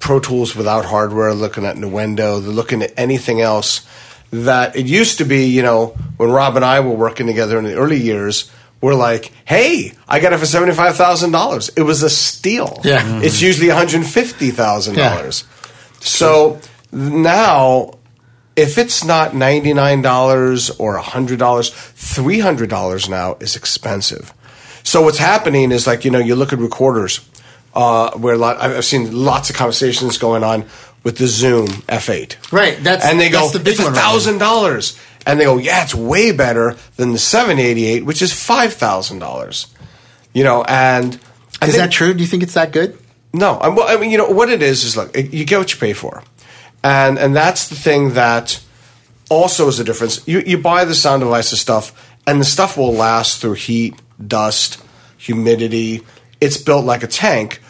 Pro Tools without hardware, looking at Nuendo, they're looking at anything else that it used to be, you know, when Rob and I were working together in the early years, we're like, hey, I got it for $75,000. It was a steal. Yeah. It's usually $150,000. So now, if it's not ninety nine dollars or hundred dollars, three hundred dollars now is expensive. So what's happening is like you know you look at recorders uh, where a lot, I've seen lots of conversations going on with the Zoom F8. Right, that's- and they go that's the big it's one now." thousand dollars, and they go yeah it's way better than the seven eighty eight, which is five thousand dollars. You know, and Is think- that true? Do you think it's that good? no, I, well, I mean, you know what it is is look, you get what you pay for, and and that's the thing that also is the difference. You you buy the sound devices stuff, and the stuff will last through heat, dust, humidity. It's built like a tank.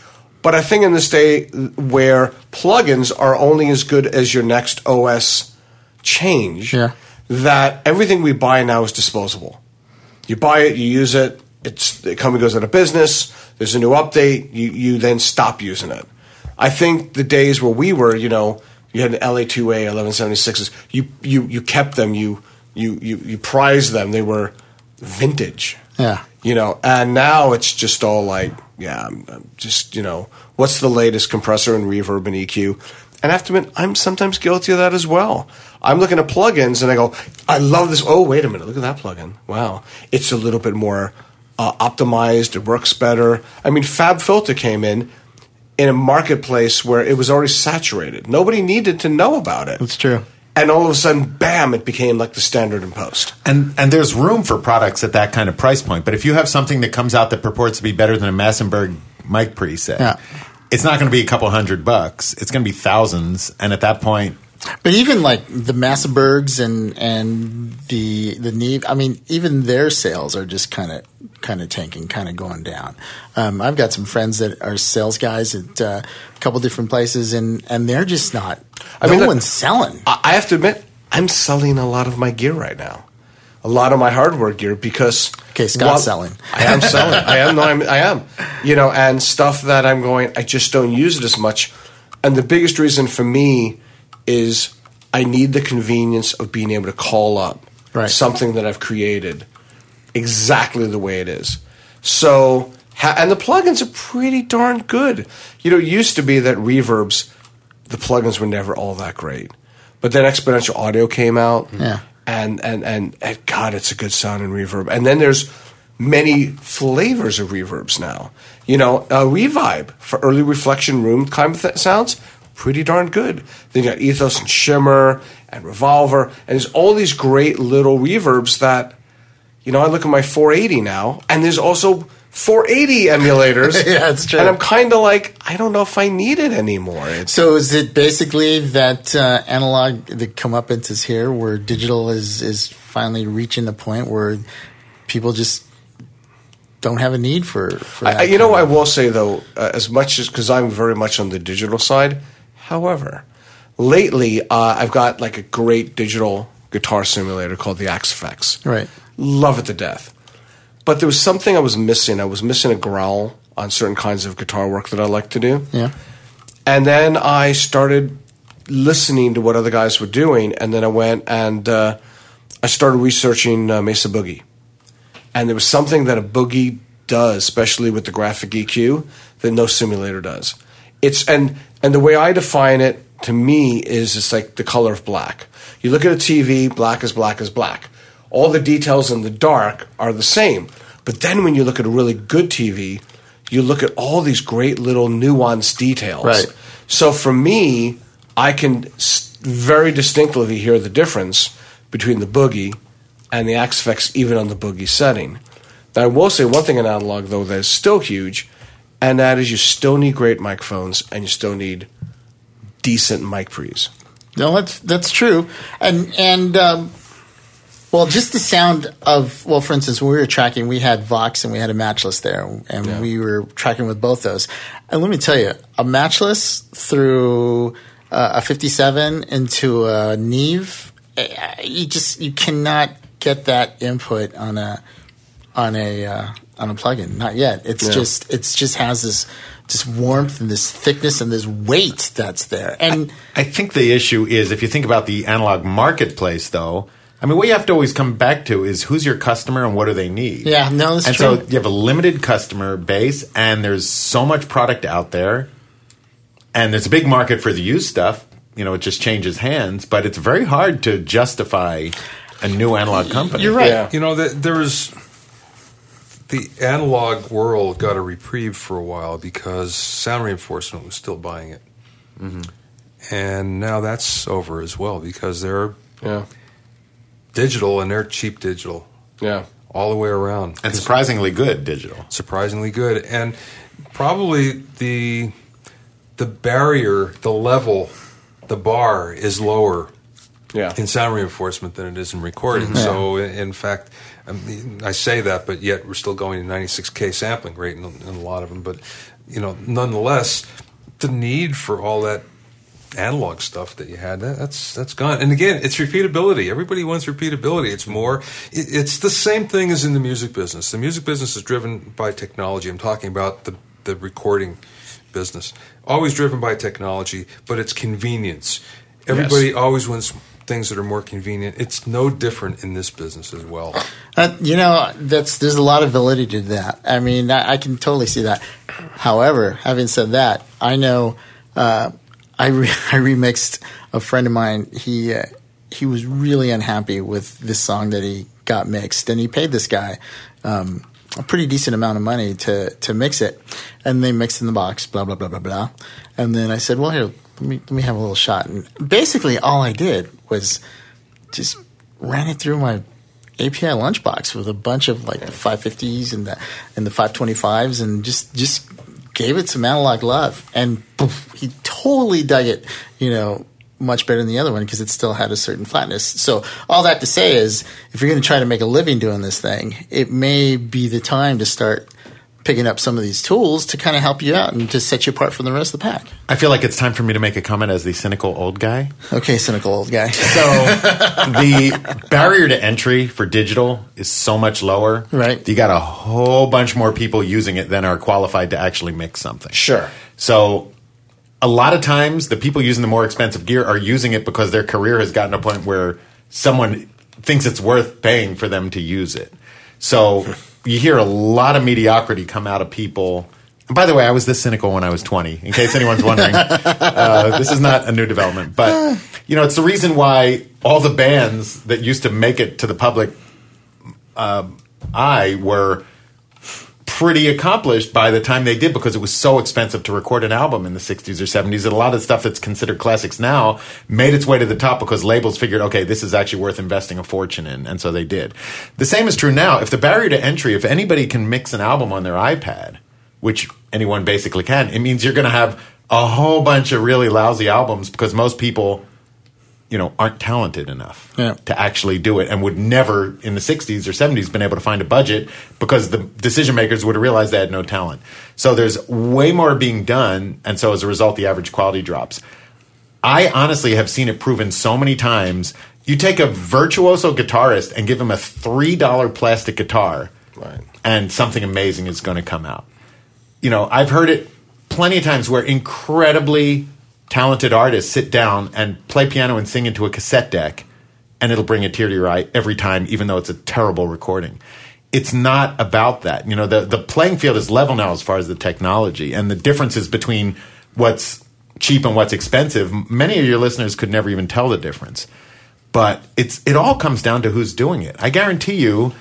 But I think in this day where plugins are only as good as your next OS change, Yeah. That everything we buy now is disposable. You buy it, you use it. It's the company goes out of business. There's a new update. You you then stop using it. I think the days where we were, you know, you had an LA2A 1176s. You you you kept them. You you you you prized them. They were vintage. Yeah. You know, and now it's just all like, yeah, I'm, I'm just you know, what's the latest compressor and reverb and EQ? And I have to admit, I'm sometimes guilty of that as well. I'm looking at plugins and I go, I love this. Oh, wait a minute, look at that plugin. Wow, it's a little bit more uh, optimized. It works better. I mean, FabFilter came in in a marketplace where it was already saturated. Nobody needed to know about it. That's true. And all of a sudden, bam! It became like the standard in post. And and there's room for products at that kind of price point. But if you have something that comes out that purports to be better than a Massenburg mic preset, Yeah. it's not going to be a couple hundred bucks. It's going to be thousands. And at that point, But even like the Massenburgs and and the the Neve, I mean, even their sales are just kind of kind of tanking, kind of going down. Um, I've got some friends that are sales guys at uh, a couple different places, and and they're just not. I no mean, look- one's selling. I I have to admit, I'm selling a lot of my gear right now. A lot of my hardware gear because Okay, Scott's selling. I am selling. I am. No, I'm, I am. You know, and stuff that I'm going. I just don't use it as much. And the biggest reason for me is I need the convenience of being able to call up Right. something that I've created exactly the way it is. So, ha- and the plugins are pretty darn good. You know, it used to be that reverbs, the plugins were never all that great. But then exponential audio came out. Yeah. And, and, and, and God, it's a good sound in reverb. And then there's many flavors of reverbs now. You know, uh, Revibe for early reflection room kind of th- sounds pretty darn good. Then you got Ethos and Shimmer and Revolver, and there's all these great little reverbs that, you know, I look at my 480 now, and there's also 480 emulators. Yeah, it's true. And I'm kind of like, I don't know if I need it anymore. It's, So is it basically that uh, analog, the comeuppance is here, where digital is is finally reaching the point where people just don't have a need for, for that I, you know, I will say though, uh, as much as because I'm very much on the digital side. However, lately uh, I've got like a great digital guitar simulator called the Axe-Fx. Right. love it to death. But there was something I was missing. I was missing a growl on certain kinds of guitar work that I like to do. Yeah. And then I started listening to what other guys were doing, and then I went and uh, I started researching uh, Mesa Boogie. And there was something that a boogie does, especially with the graphic EQ, that no simulator does. It's and and the way I define it to me is it's like the color of black. You look at a TV, black is black is black. All the details in the dark are the same. But then when you look at a really good TV, you look at all these great little nuanced details. Right. So for me, I can very distinctly hear the difference between the boogie and the Axe-Fx, even on the boogie setting. Now, I will say one thing in analog, though, that is still huge, and that is you still need great microphones and you still need decent mic pre's. No, that's that's true, and and um, well, just the sound of well, for instance, when we were tracking, we had Vox and we had a matchless there, and Yeah. we were tracking with both those. And let me tell you, a matchless through uh, a fifty-seven into a Neve, eh, you just you cannot get that input on a on a uh, on a plugin. Not yet. It's Yeah. just it's just has this this warmth and this thickness and this weight that's there, and. I think the issue is if you think about the analog marketplace, though. I mean, what you have to always come back to is who's your customer and what do they need. Yeah, no, that's and true. so you have a limited customer base, and there's so much product out there, and there's a big market for the used stuff. You know, it just changes hands, but it's very hard to justify a new analog company. You're right. Yeah. You know, the, there was the analog world got a reprieve for a while because sound reinforcement was still buying it, mm-hmm. and now that's over as well because they're Yeah. digital and they're cheap digital Yeah. all the way around. and surprisingly good digital. surprisingly good and probably the the barrier the level the bar is lower Yeah. in sound reinforcement than it is in recording mm-hmm. so in, in fact I, mean, I say that but yet we're still going to 96k sampling rate in, in a lot of them. But you know nonetheless the need for all that analog stuff that you had that, that's that's gone. And again it's repeatability. Everybody wants repeatability. It's more it, it's the same thing as in the music business. The music business is driven by technology. I'm talking about the the recording business. Always driven by technology but it's convenience. Everybody always wants things that are more convenient it's no different in this business as well Uh, you know, that's there's a lot of validity to that. I mean, I, I can totally see that. However, having said that, I know uh, I re- I remixed a friend of mine. He uh, he was really unhappy with this song that he got mixed, and he paid this guy. Um, a pretty decent amount of money to, to mix it, and they mixed in the box, blah blah blah blah blah. And then I said, "Well, here, let me let me have a little shot." And basically, all I did was just ran it through my API lunchbox with a bunch of like the 550s and the and the 525s and just just gave it some analog love. And poof, he totally dug it you know much better than the other one because it still had a certain flatness. So all that to say is if you're going to try to make a living doing this thing it may be the time to start picking up some of these tools to kind of help you out and to set you apart from the rest of the pack I feel like it's time for me to make a comment as the cynical old guy. okay cynical old guy So the barrier to entry for digital is so much lower. Right. You got a whole bunch more people using it than are qualified to actually mix something. Sure. So a lot of times the people using the more expensive gear are using it because their career has gotten to a point where someone thinks it's worth paying for them to use it. So you hear a lot of mediocrity come out of people. And by the way, I was this cynical when I was 20, in case anyone's wondering. uh, this is not a new development. But, you know, it's the reason why all the bands that used to make it to the public um, eye were pretty accomplished by the time they did because it was so expensive to record an album in the 60s or 70s that a lot of stuff that's considered classics now made its way to the top because labels figured okay this is actually worth investing a fortune in. And so they did. The same is true now. If the barrier to entry if anybody can mix an album on their ipad which anyone basically can it means you're going to have a whole bunch of really lousy albums because most people you know aren't talented enough Yeah. to actually do it and would never in the 60s or 70s been able to find a budget because the decision makers would have realized they had no talent so there's way more being done and so as a result the average quality drops i honestly have seen it proven so many times you take a virtuoso guitarist and give him a $3 plastic guitar Right. and something amazing is going to come out you know, I've heard it plenty of times where incredibly talented artists sit down and play piano and sing into a cassette deck, and it'll bring a tear to your eye every time, even though it's a terrible recording. It's not about that. You know, the, the playing field is level now as far as the technology, and the differences between what's cheap and what's expensive. Many of your listeners could never even tell the difference. But it's it all comes down to who's doing it. I guarantee you,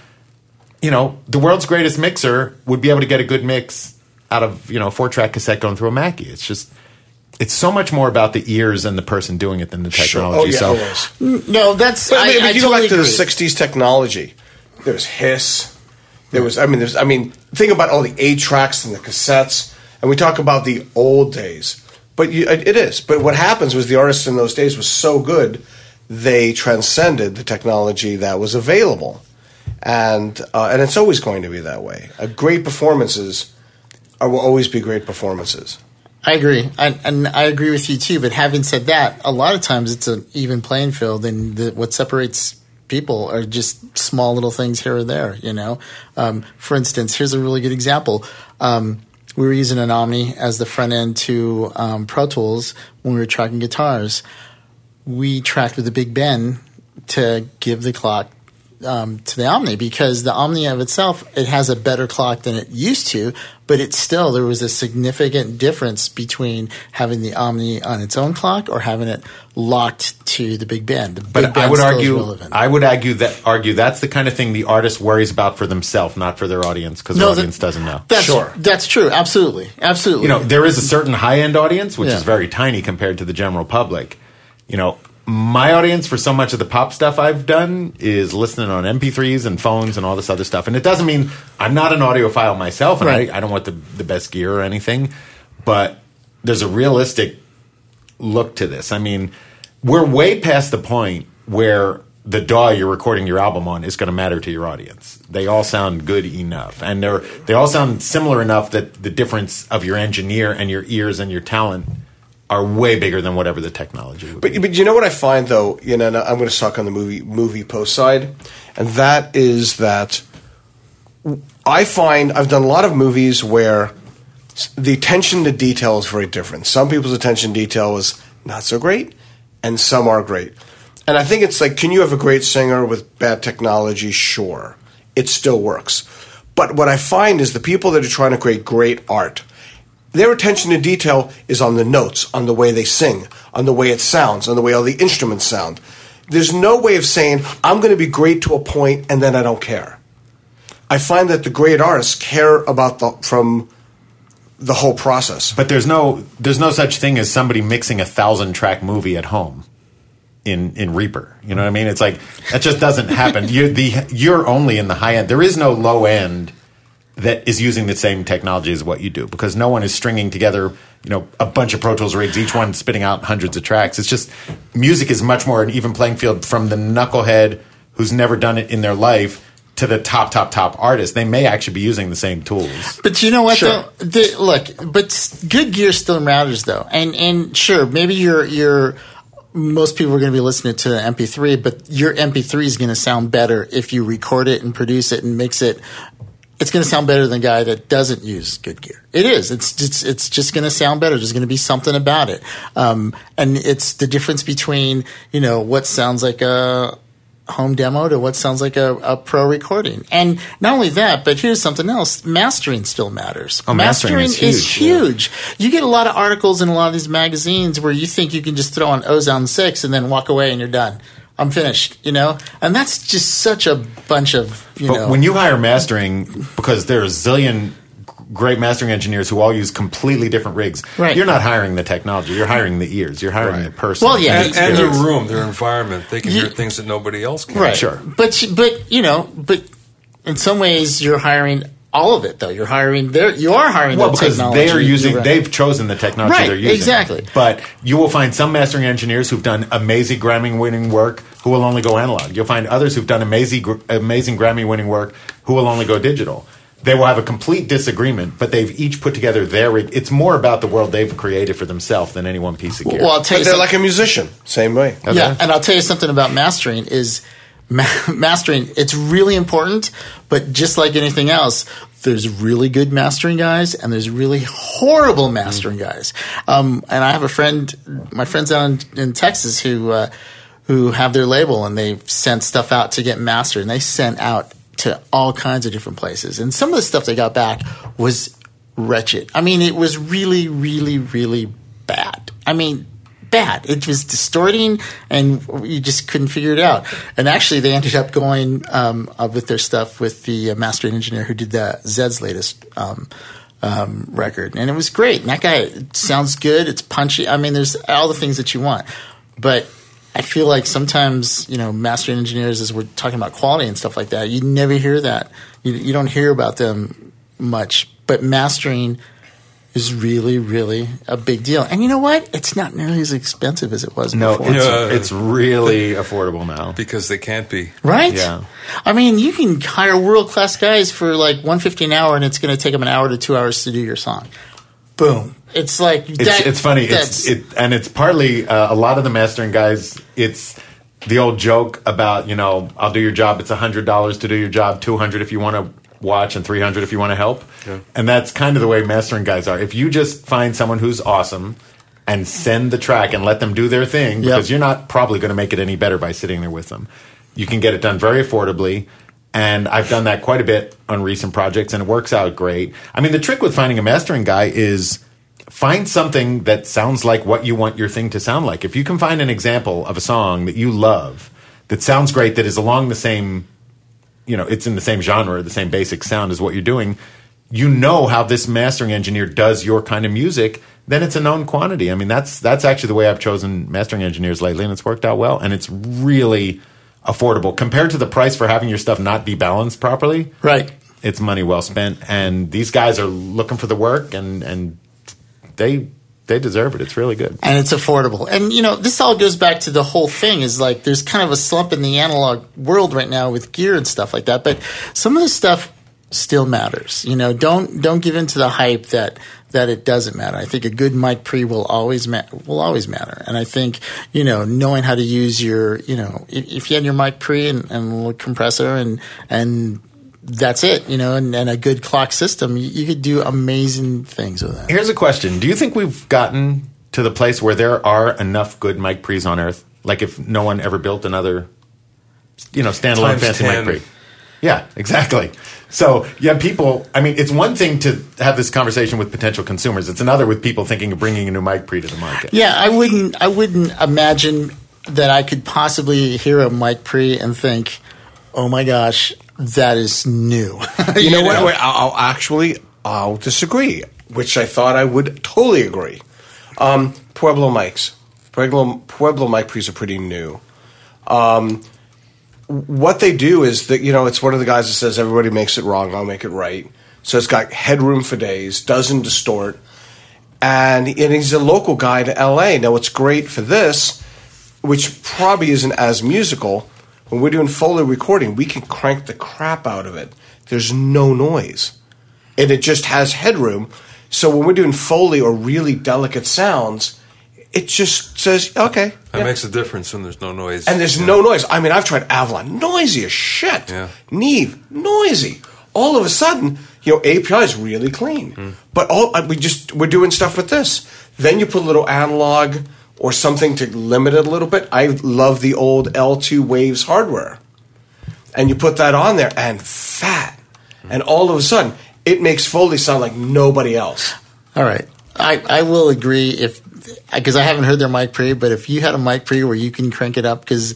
you know, the world's greatest mixer would be able to get a good mix out of, you know, a four track cassette going through a Mackie. It's just, it's so much more about the ears and the person doing it than the technology. Oh, yeah, so, no that's But I mean, I, I you go totally back to the '60s technology. There was hiss. There was. I mean, there's. I mean, think about all the eight tracks and the cassettes, and we talk about the old days. But you, it it is. But what happens was the artists in those days was so good, they transcended the technology that was available, and uh, and it's always going to be that way. Uh, great performances are, will always be great performances. I agree, I, and I agree with you too. But having said that, a lot of times it's an even playing field, and the, what separates people are just small little things here or there. You know, um, for instance, here's a really good example. Um, we were using an Omni as the front end to um, Pro Tools when we were tracking guitars. We tracked with the Big Ben to give the clock um, to the Omni because the Omni of itself it has a better clock than it used to, but it's still there was a significant difference between having the Omni on its own clock or having it locked to the Big Ben. The But Big I would argue, relevant. I would argue that argue that's the kind of thing the artist worries about for themselves, not for their audience, because No, the that- audience doesn't know. That's Sure. That's true. Absolutely. Absolutely. you know, there is a certain high end audience, which Yeah. is very tiny compared to the general public. You know, my audience for so much of the pop stuff I've done is listening on MP3s and phones and all this other stuff. And it doesn't mean I'm not an audiophile myself, and Right. I, I don't want the, the best gear or anything, but there's a realistic look to this. I mean, we're way past the point where the DAW you're recording your album on is going to matter to your audience. They all sound good enough, and they're they all sound similar enough that the difference of your engineer and your ears and your talent are way bigger than whatever the technology would But, be. but you know what I find though, you know, and I'm going to suck on the movie movie post side, and that is that I find I've done a lot of movies where the attention to detail is very different. Some people's attention to detail is not so great, and some are great. And I think it's like, can you have a great singer with bad technology? Sure, it still works. But what I find is the people that are trying to create great art, their attention to detail is on the notes, on the way they sing, on the way it sounds, on the way all the instruments sound. There's no way of saying, I'm going to be great to a point and then I don't care. I find that the great artists care about the from the whole process. But there's no there's no such thing as somebody mixing a thousand track movie at home in in Reaper. You know what I mean? It's like that just doesn't happen. You're the you're only in the high end. There is no low end that is using the same technology as what you do because no one is stringing together you know a bunch of Pro Tools rigs, each one spitting out hundreds of tracks. It's just music is much more an even playing field from the knucklehead who's never done it in their life to the top top top artist. They may actually be using the same tools. But you know what Sure. though? The, look, but good gear still matters though. And and sure, maybe you're you're most people are going to be listening to the MP3, but your MP3 is going to sound better if you record it and produce it and mix it. It's going to sound better than a guy that doesn't use good gear. It is. It's just it's just going to sound better. There's going to be something about it, um, and it's the difference between you know what sounds like a home demo to what sounds like a, a pro recording. And not only that, but here's something else: mastering still matters. Oh, mastering is is huge, huge. You get a lot of articles in a lot of these magazines where you think you can just throw on Ozone Six and then walk away and you're done. I'm finished, you know, and that's just such a bunch of you But know. when you hire mastering, because there are a zillion great mastering engineers who all use completely different rigs, Right. you're not hiring the technology. You're hiring the ears. You're hiring the person. Well, yeah, and, and Yes. their room, their environment. They can You- hear things that nobody else can. right, Sure. but but you know, but in some ways you're hiring all of it though. You're hiring there. You are hiring Well, the because technology. they are using, right. they've chosen the technology Right, they're using. exactly. But you will find some mastering engineers who've done amazing Grammy-winning work who will only go analog. You'll find others who've done amazing, amazing Grammy-winning work who will only go digital. They will have a complete disagreement, but they've each put together their rig. It's more about the world they've created for themselves than any one piece of gear. Well, I'll tell But you they're something. like a musician, same way. Yeah, and I'll tell you something about mastering is ma- mastering. It's really important, but just like anything else, there's really good mastering guys and there's really horrible mastering guys. Um, and I have a friend, my friends out in, in Texas who uh, who have their label and they sent stuff out to get mastered, and they sent out to all kinds of different places. And some of the stuff they got back was wretched. I mean, it was really, really, really bad. I mean, bad. It was distorting, and you just couldn't figure it out. And actually, they ended up going um, uh, with their stuff with the uh, mastering engineer who did the Zed's latest. Um, um, record and it was great. And that guy sounds good. It's punchy. I mean, there's all the things that you want, but I feel like sometimes you know mastering engineers, as we're talking about quality and stuff like that, you never hear that. You, you don't hear about them much, but mastering is really, really a big deal. And you know what? It's not nearly as expensive as it was no, before. it's, No. it's really affordable now. Because they can't be. Right? Yeah. I mean, you can hire world class guys for like one fifty an hour, and it's going to take them an hour to two hours to do your song. Boom! It's like It's, that- it's funny. It's it, and it's partly uh, a lot of the mastering guys. It's the old joke about you know I'll do your job. It's hundred dollars to do your job, two hundred if you want to watch, and three hundred if you want to help. And that's kind of the way mastering guys are. If you just find someone who's awesome and send the track and let them do their thing, Yep. because you're not probably going to make it any better by sitting there with them. You can get it done very affordably. And I've done that quite a bit on recent projects, and it works out great. I mean, the trick with finding a mastering guy is find something that sounds like what you want your thing to sound like. If you can find an example of a song that you love that sounds great, that is along the same, you know, it's in the same genre, the same basic sound as what you're doing, you know how this mastering engineer does your kind of music, then it's a known quantity. I mean, that's that's actually the way I've chosen mastering engineers lately, and it's worked out well. And it's really affordable compared to the price for having your stuff not be balanced properly. Right. It's money well spent, and these guys are looking for the work, and and they they deserve it. It's really good. and it's affordable. And you know, this all goes back to the whole thing is like there's kind of a slump in the analog world right now with gear and stuff like that. But some of the stuff still matters. You know, don't don't give in to the hype that that it doesn't matter. I think a good mic pre will always ma- will always matter. And I think you know knowing how to use your you know if, if you had your mic pre and, and a compressor and and that's it, you know, and, and a good clock system, you, you could do amazing things with that. Here's a question: Do you think we've gotten to the place where there are enough good mic pre's on Earth? Like if no one ever built another, you know, standalone Times fancy 10. mic pre. Yeah, exactly. So yeah, people. I mean, it's one thing to have this conversation with potential consumers. It's another with people thinking of bringing a new mic pre to the market. Yeah, I wouldn't. I wouldn't imagine that I could possibly hear a mic pre and think, "Oh my gosh, that is new." You know what? Wait, I'll, I'll actually I'll disagree, which I thought I would totally agree. Um, Pueblo mics, Pueblo Pueblo mic pre's are pretty new. Um, what they do is that you know it's one of the guys that says everybody makes it wrong, I'll make it right. So it's got headroom for days, doesn't distort, and, and he's a local guy to L.A. Now what's great for this, which probably isn't as musical, when we're doing Foley recording, we can crank the crap out of it. There's no noise. And it just has headroom. So when we're doing Foley or really delicate sounds, it just says, okay. That yeah. makes a difference when there's no noise. and there's Yeah. no noise. I mean, I've tried Avalon, noisy as shit. Yeah. Neve, noisy. All of a sudden, you know, API is really clean. But all uh, we just we're doing stuff with this. Then you put a little analog or something to limit it a little bit. I love the old L2 Waves hardware, and you put that on there and fat, and all of a sudden it makes Foley sound like nobody else. All right, I, I will agree if because I haven't heard their mic pre, but if you had a mic pre where you can crank it up, because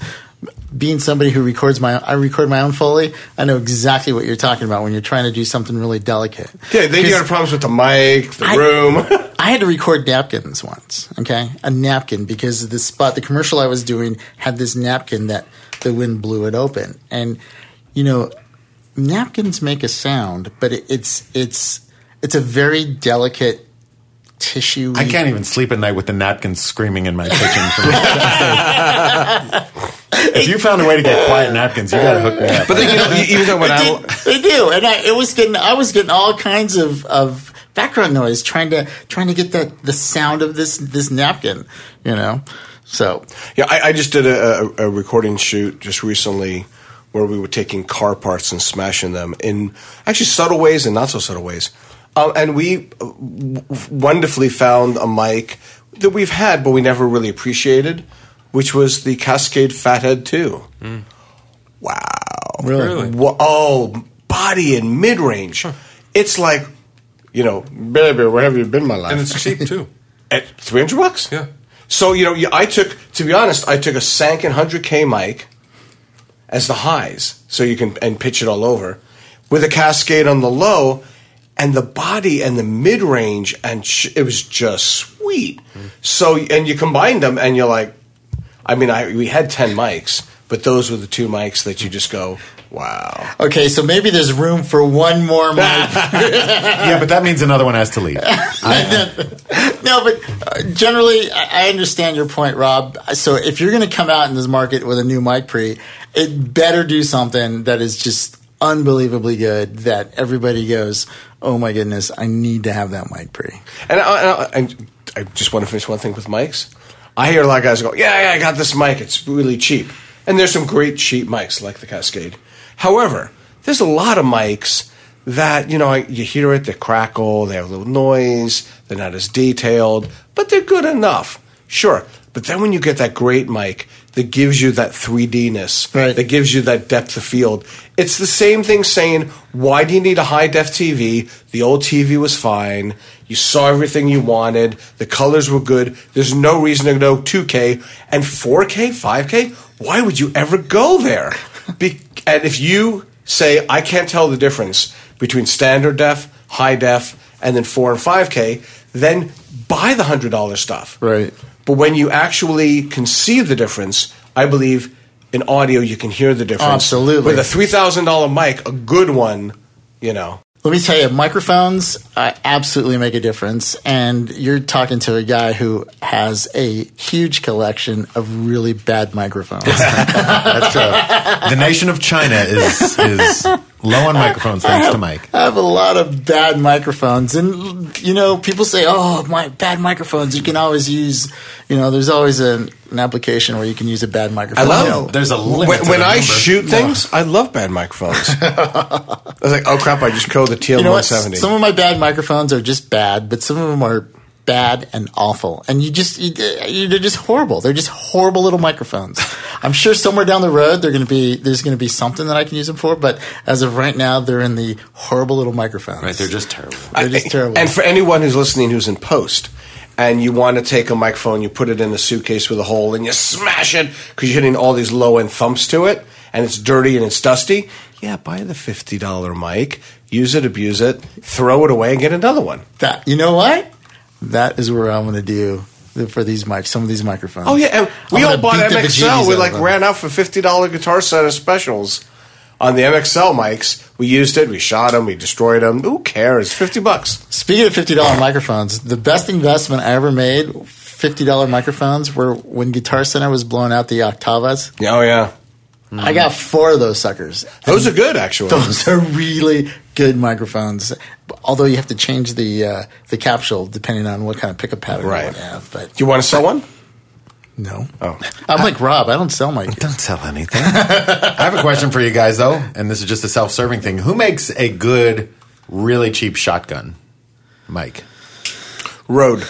being somebody who records my I record my own foley, I know exactly what you're talking about when you're trying to do something really delicate. Yeah, then you 'Cause got problems with the mic, the I- room. I had to record napkins once, okay? A napkin because the spot, the commercial I was doing had this napkin that the wind blew it open. And, you know, napkins make a sound, but it, it's, it's, it's a very delicate tissue. I can't even sleep at night with the napkins screaming in my kitchen. From if you found a way to get quiet napkins, you got to hook me up. but then you know, you- even though when I They, they do, and I, it was getting. I was getting all kinds of, of background noise trying to trying to get that the sound of this this napkin, you know. So Yeah, I, I just did a, a, a recording shoot just recently where we were taking car parts and smashing them in actually subtle ways and not so subtle ways. Um, and we uh, wonderfully found a mic that we've had, but we never really appreciated, which was the Cascade Fathead 2. Wow. really, Really? Wha- Oh, body and mid range. It's like, you know, baby, where have you been, my life? and it's cheap too. At 300 bucks? Yeah. So, you know, I took, to be honest, I took a Sanken 100K mic as the highs, so you can, and pitch it all over, with a Cascade on the low, and the body and the mid range, and sh- it was just sweet. Mm-hmm. So, and you combine them, and you're like, I mean, I, we had 10 mics, but those were the two mics that you just go, wow. okay. So maybe there's room for one more mic. yeah, but that means another one has to leave. no, but uh, generally, I I understand your point, Rob. So if you're going to come out in this market with a new mic pre, it better do something that is just unbelievably good that everybody goes, "Oh my goodness, I need to have that mic pre." And I, and I, and I just want to finish one thing with mics. I hear a lot of guys go, "Yeah, yeah, I got this mic. It's really cheap." And there's some great cheap mics like the Cascade. However, there's a lot of mics that you know you hear it, they crackle, they have a little noise, they're not as detailed, but they're good enough. Sure, but then when you get that great mic that gives you that 3D-ness, Right. that gives you that depth of field. It's the same thing saying, why do you need a high def TV? The old TV was fine. You saw everything you wanted. The colors were good. There's no reason to go 2K and 4K, 5K. Why would you ever go there? Be- and if you say, I can't tell the difference between standard def, high def, and then 4 and 5K, then buy the $100 stuff. Right. But when you actually can see the difference, I believe in audio you can hear the difference. Absolutely. With a three thousand dollar mic, a good one, you know. Let me tell you, microphones uh, absolutely make a difference. And you're talking to a guy who has a huge collection of really bad microphones. That's uh, the nation of China is is low on microphones thanks to Mike. I have a lot of bad microphones, and you know, people say, "Oh, my bad microphones." You can always use, you know, there's always an, an application where you can use a bad microphone. I love- No. There's a limit When, to when I number. shoot things, I love bad microphones. I was like, oh crap! I just killed the TL You know one what? seventy. Some of my bad microphones are just bad, but some of them are bad and awful. And you just, you, you- they're just horrible. They're just horrible little microphones. I'm sure somewhere down the road, they're going to be, there's going to be something that I can use them for. But as of right now, they're in the horrible little microphones. Right, they're just terrible. they're just terrible. And for anyone who's listening who's in post, and you want to take a microphone, you put it in a suitcase with a hole, and you smash it because you're hitting all these low end thumps to it, and it's dirty and it's dusty. Yeah, buy the fifty dollar mic, use it, abuse it, throw it away, and get another one. that, you know what? That is where I'm going to do for these mics, some of these microphones. Oh yeah, and we all bought MXL. We like ran out for fifty dollar guitar center specials on the MXL mics. We used it. We shot them. We destroyed them. Who cares? Fifty bucks. Speaking of fifty dollar microphones, the best investment I ever made, fifty dollar microphones, were when Guitar Center was blowing out the Oktavas. Oh yeah, I got four of those suckers. those are good actually. Those are really good microphones. Although you have to change the uh, the capsule depending on what kind of pickup pattern Right. you want to have. But Do you want to sell one? no, Oh. I'm like Rob. I don't sell mic. Don't sell anything. I have a question for you guys though, and this is just a self-serving thing. Who makes a good, really cheap shotgun? Mike. Rode.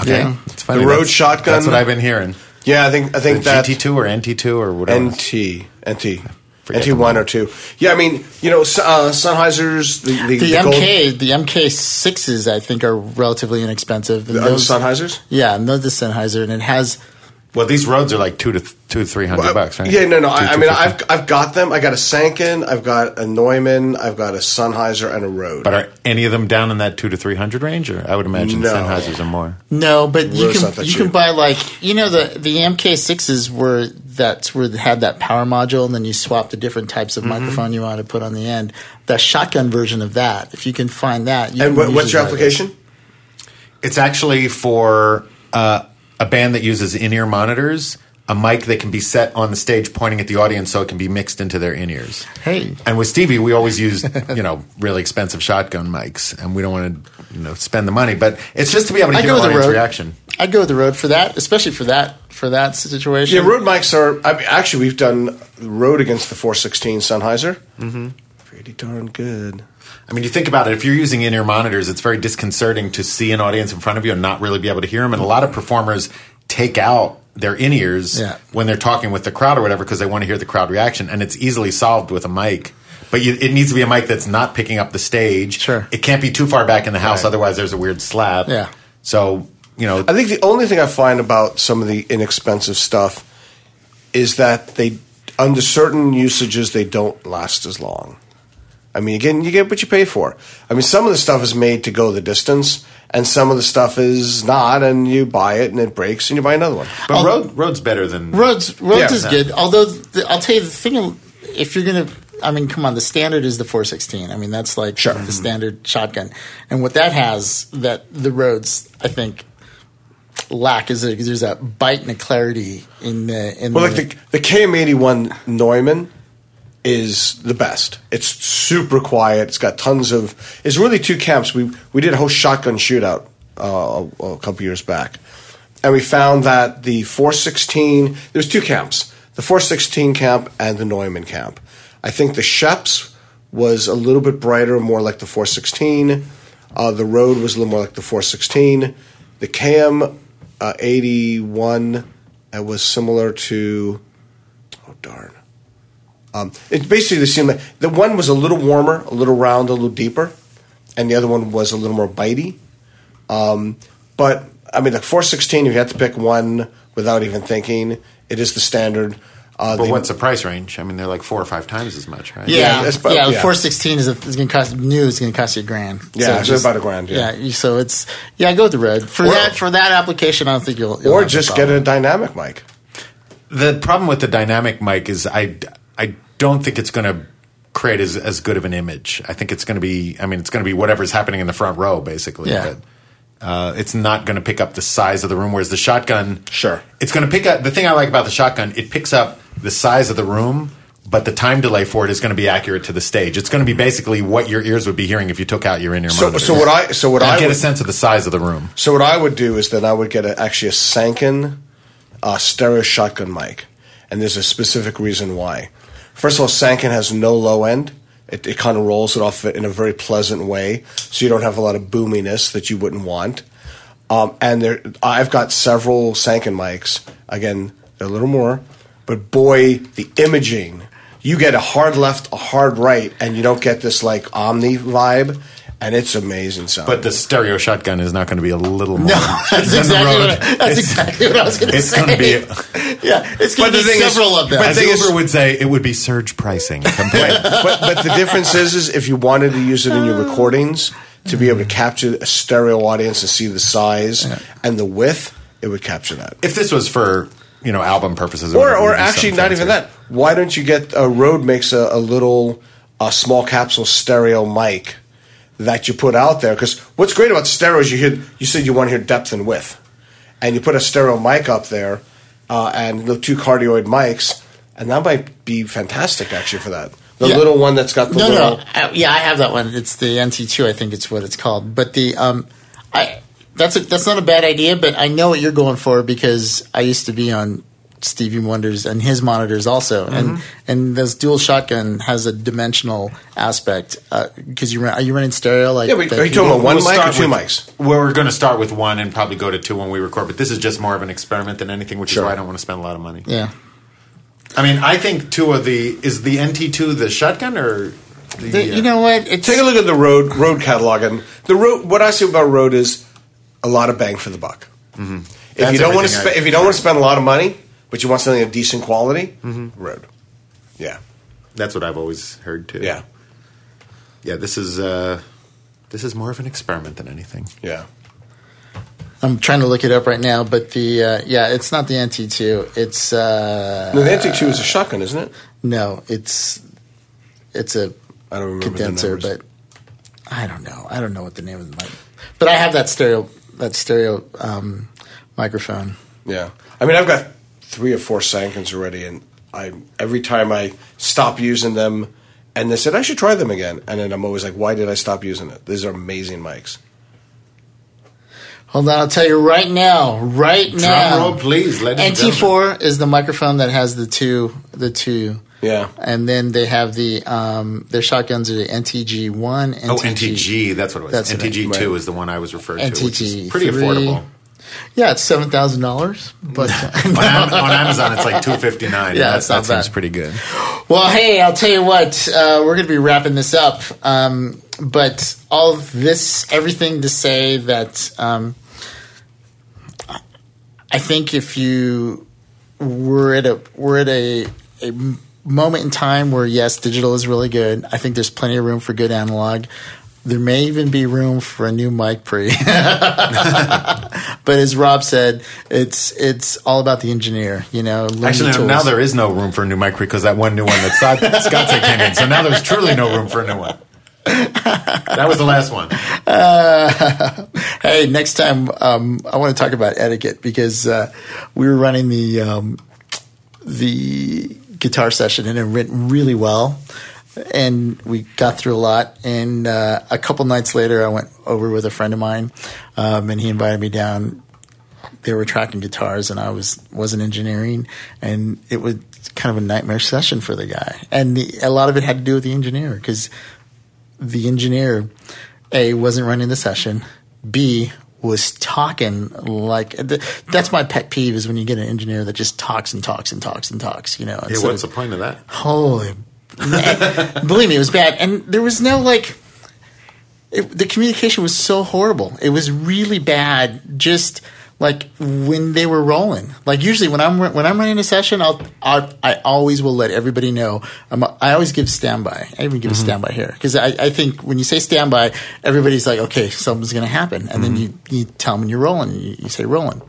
Okay, Yeah. it's funny. The Rode That's- shotgun- That's what I've been hearing. Yeah, I think I think The that GT2 or NT2 or whatever. NT NT Forget NT them one or two. Yeah, I mean you know S- uh, Sennheiser's the the, The gold- MK, the MK sixes, I think are relatively inexpensive. And uh, those- Sennheisers. yeah, and those the Sennheiser, and it has Well, these Rodes are like two to th- two to three hundred bucks, right? Yeah, no, no. Two, I, I mean, I've I've got them. I got a Sanken, I've got a Neumann, I've got a Sennheiser, and a Rode. But are any of them down in that two to three hundred range? Or I would imagine No. Sennheisers are more. No, but you can not that you can buy like you know the the MK sixes were that's where they had that power module, and then you swap the different types Mm-hmm. of microphone you want to put on the end. The shotgun version of that, if you can find that, you and can what, what's your buy those. application? It's actually for uh, a band that uses in-ear monitors, a mic that can be set on the stage pointing at the audience so it can be mixed into their in-ears. Hey. And with Stevie, we always use, you know, really expensive shotgun mics, and we don't want to, you know, spend the money, but it's just to be able to I'd hear the audience Rode. reaction. I'd go with the Rode for that, especially for that for that situation. Yeah, Rode mics are. I mean, actually, we've done Rode against the 416 Sennheiser. Mm-hmm. Pretty darn good. I mean, you think about it. If you're using in-ear monitors, it's very disconcerting to see an audience in front of you and not really be able to hear them. And a lot of performers take out their in-ears Yeah. when they're talking with the crowd or whatever because they want to hear the crowd reaction. And it's easily solved with a mic. But you, it needs to be a mic that's not picking up the stage. Sure. It can't be too far back in the house, Right. otherwise there's a weird slap. Yeah. So you know, I think the only thing I find about some of the inexpensive stuff is that they, under certain usages, they don't last as long. I mean, again, you get what you pay for. I mean, some of the stuff is made to go the distance, and some of the stuff is not, and you buy it and it breaks, and you buy another one. but I'll- Rode Rode's better than Rhodes Rhodes Yeah. is good. Although the, I'll tell you the thing, if you're gonna, I mean, come on, the standard is the 416. I mean, that's like Sure. the mm-hmm. standard shotgun, and what that has that the Rodes, I think, lack is that there's a bite and a clarity in the in Well, the, like the, the KM81 Neumann is the best. It's super quiet. It's got tons of. It's really two camps. We we did a whole shotgun shootout uh, a, a couple years back, and we found that the 416. There's two camps: the 416 camp and the Neumann camp. I think the Schoeps was a little bit brighter, more like the 416. Uh, the Rode was a little more like the 416. The Cam uh, 81 was similar to, oh darn. Um, it's basically the same. The one was a little warmer, a little round, a little deeper, and the other one was a little more bitey. Um, but I mean, the 416, if you had to pick one without even thinking, it is the standard. Uh, But the- what's the price range? I mean, they're like four or five times as much, right? Yeah, Yeah, yeah. it's about- the yeah. 416 is, is going to cost new. is going to cost you a grand. Yeah, it's it's about a grand, yeah. you- so it's yeah. I go with the red for Or- that for that application. I don't think you'll. you'll or have just get a dynamic mic. The problem with the dynamic mic is I, I don't think it's going to create as, as good of an image. I think it's going to be, I mean, it's going to be whatever's happening in the front row, basically. Yeah. But, uh, it's not going to pick up the size of the room, whereas the shotgun, Sure. it's going to pick up. The thing I like about the shotgun, it picks up the size of the room, but the time delay for it is going to be accurate to the stage. It's going to be basically what your ears would be hearing if you took out your in-ear So, monitor. so what I so what And I get would, a sense of the size of the room. So what I would do is that I would get a, actually a Sanken uh, stereo shotgun mic, and there's a specific reason why. First of all, Sanken has no low end. It, it kind of rolls it off in a very pleasant way, so you don't have a lot of boominess that you wouldn't want. Um, and there, I've got several Sanken mics. Again, they're a little more, but boy, the imaging. You get a hard left, a hard right, and you don't get this like Omni vibe, and it's amazing sound. But the stereo shotgun is not going to be a little more. No, that's exactly what, that's exactly what I was going to say. It's going to be. yeah, it's going to be thing is- several of them. but As thing Uber would say, it would be surge pricing. Compared. but but the difference is, is if you wanted to use it in your recordings to be able to capture a stereo audience and see the size and the width, it would capture that. if this was for you know album purposes, Or or actually, not even that. Why don't you get a Rode makes a, a little a small capsule stereo mic that you put out there? Because what's great about stereo is you hear you said you want to hear depth and width, and you put a stereo mic up there uh, and the two cardioid mics, and that might be fantastic actually for that. The Yeah. little one that's got the no, little. no, I, yeah, I have that one. It's the NT2, I think it's what it's called. But the um, I that's a, that's not a bad idea. But I know what you're going for because I used to be on Stevie Wonder's and his monitors also, and Mm-hmm. and this dual shotgun has a dimensional aspect because you run, are you running stereo like? Yeah, but are you you talking about one We'll mic or two with- mics? We're going to start with one and probably go to two when we record. But this is just more of an experiment than anything, which Sure. is why I don't want to spend a lot of money. Yeah, I mean, I think two of the is the NT2 the shotgun or the, The- uh, you know what? It's, Take a look at the Rode Rode catalog, and the Rode. What I see about Rode is a lot of bang for the buck. If Mm-hmm. That's you don't want to spend, if you don't want to spend a lot of money, but you want something of decent quality, Mm-hmm. Rode. Yeah, That's what I've always heard too. yeah, yeah. This is uh, this is more of an experiment than anything. yeah. I'm trying to look it up right now, but the uh, yeah, it's not the NT2. It's uh, No, the NT2 is a shotgun, isn't it? no, it's it's a I don't remember the condenser, but I don't know. I don't know what the name of the mic. But I have that stereo that stereo um, microphone. Yeah, I mean, I've got three or four Sankens already, and I every time I stop using them, and they said I should try them again, and then I'm always like, why did I stop using it? These are amazing mics. Hold on, I'll tell you right now. Right now, Drum roll, please, ladies NT4 is the microphone that has the two, the two. Yeah. And then they have the um, their shotguns are the NTG one. Oh, NTG. That's what it was. That's NTG two right. is the one I was referring to, which is NTG pretty three. affordable. Yeah, it's seven thousand dollars. But on, Am- on Amazon, it's like two fifty nine. Yeah, that, that seems pretty good. Well, hey, I'll tell you what, uh, we're going to be wrapping this up. Um, but all of this, everything to say that um, I think if you we're at a we're at a, a moment in time where yes, digital is really good. I think there's plenty of room for good analog. There may even be room for a new mic pre. but as Rob said, it's it's all about the engineer. You know, the Actually, tools. now there is no room for a new mic pre because that one new one that Scott, said came in. So now there's truly no room for a new one. That was the last one. Hey, next time um, I want to talk about etiquette because uh, we were running the um, the guitar session and it went really well, and we got through a lot. And uh, a couple nights later, I went over with a friend of mine, um, and he invited me down. They were tracking guitars, and I was wasn't engineering, and it was kind of a nightmare session for the guy. And the, a lot of it had to do with the engineer because the engineer a wasn't running the session b was talking like that's my pet peeve is when you get an engineer that just talks and talks and talks and talks. You know, Yeah, what's of- the point of that? Holy, believe me, it was bad, and there was no like. It, the communication was so horrible. It was really bad. Just like when they were rolling. Like usually when I'm when I'm running a session, I'll, I'll I always will let everybody know. I'm, I always give standby. I even give a mm-hmm. standby here because I, I think when you say standby, everybody's like, okay, something's going to happen, and then mm-hmm. you you tell them you're rolling. You, you say rolling.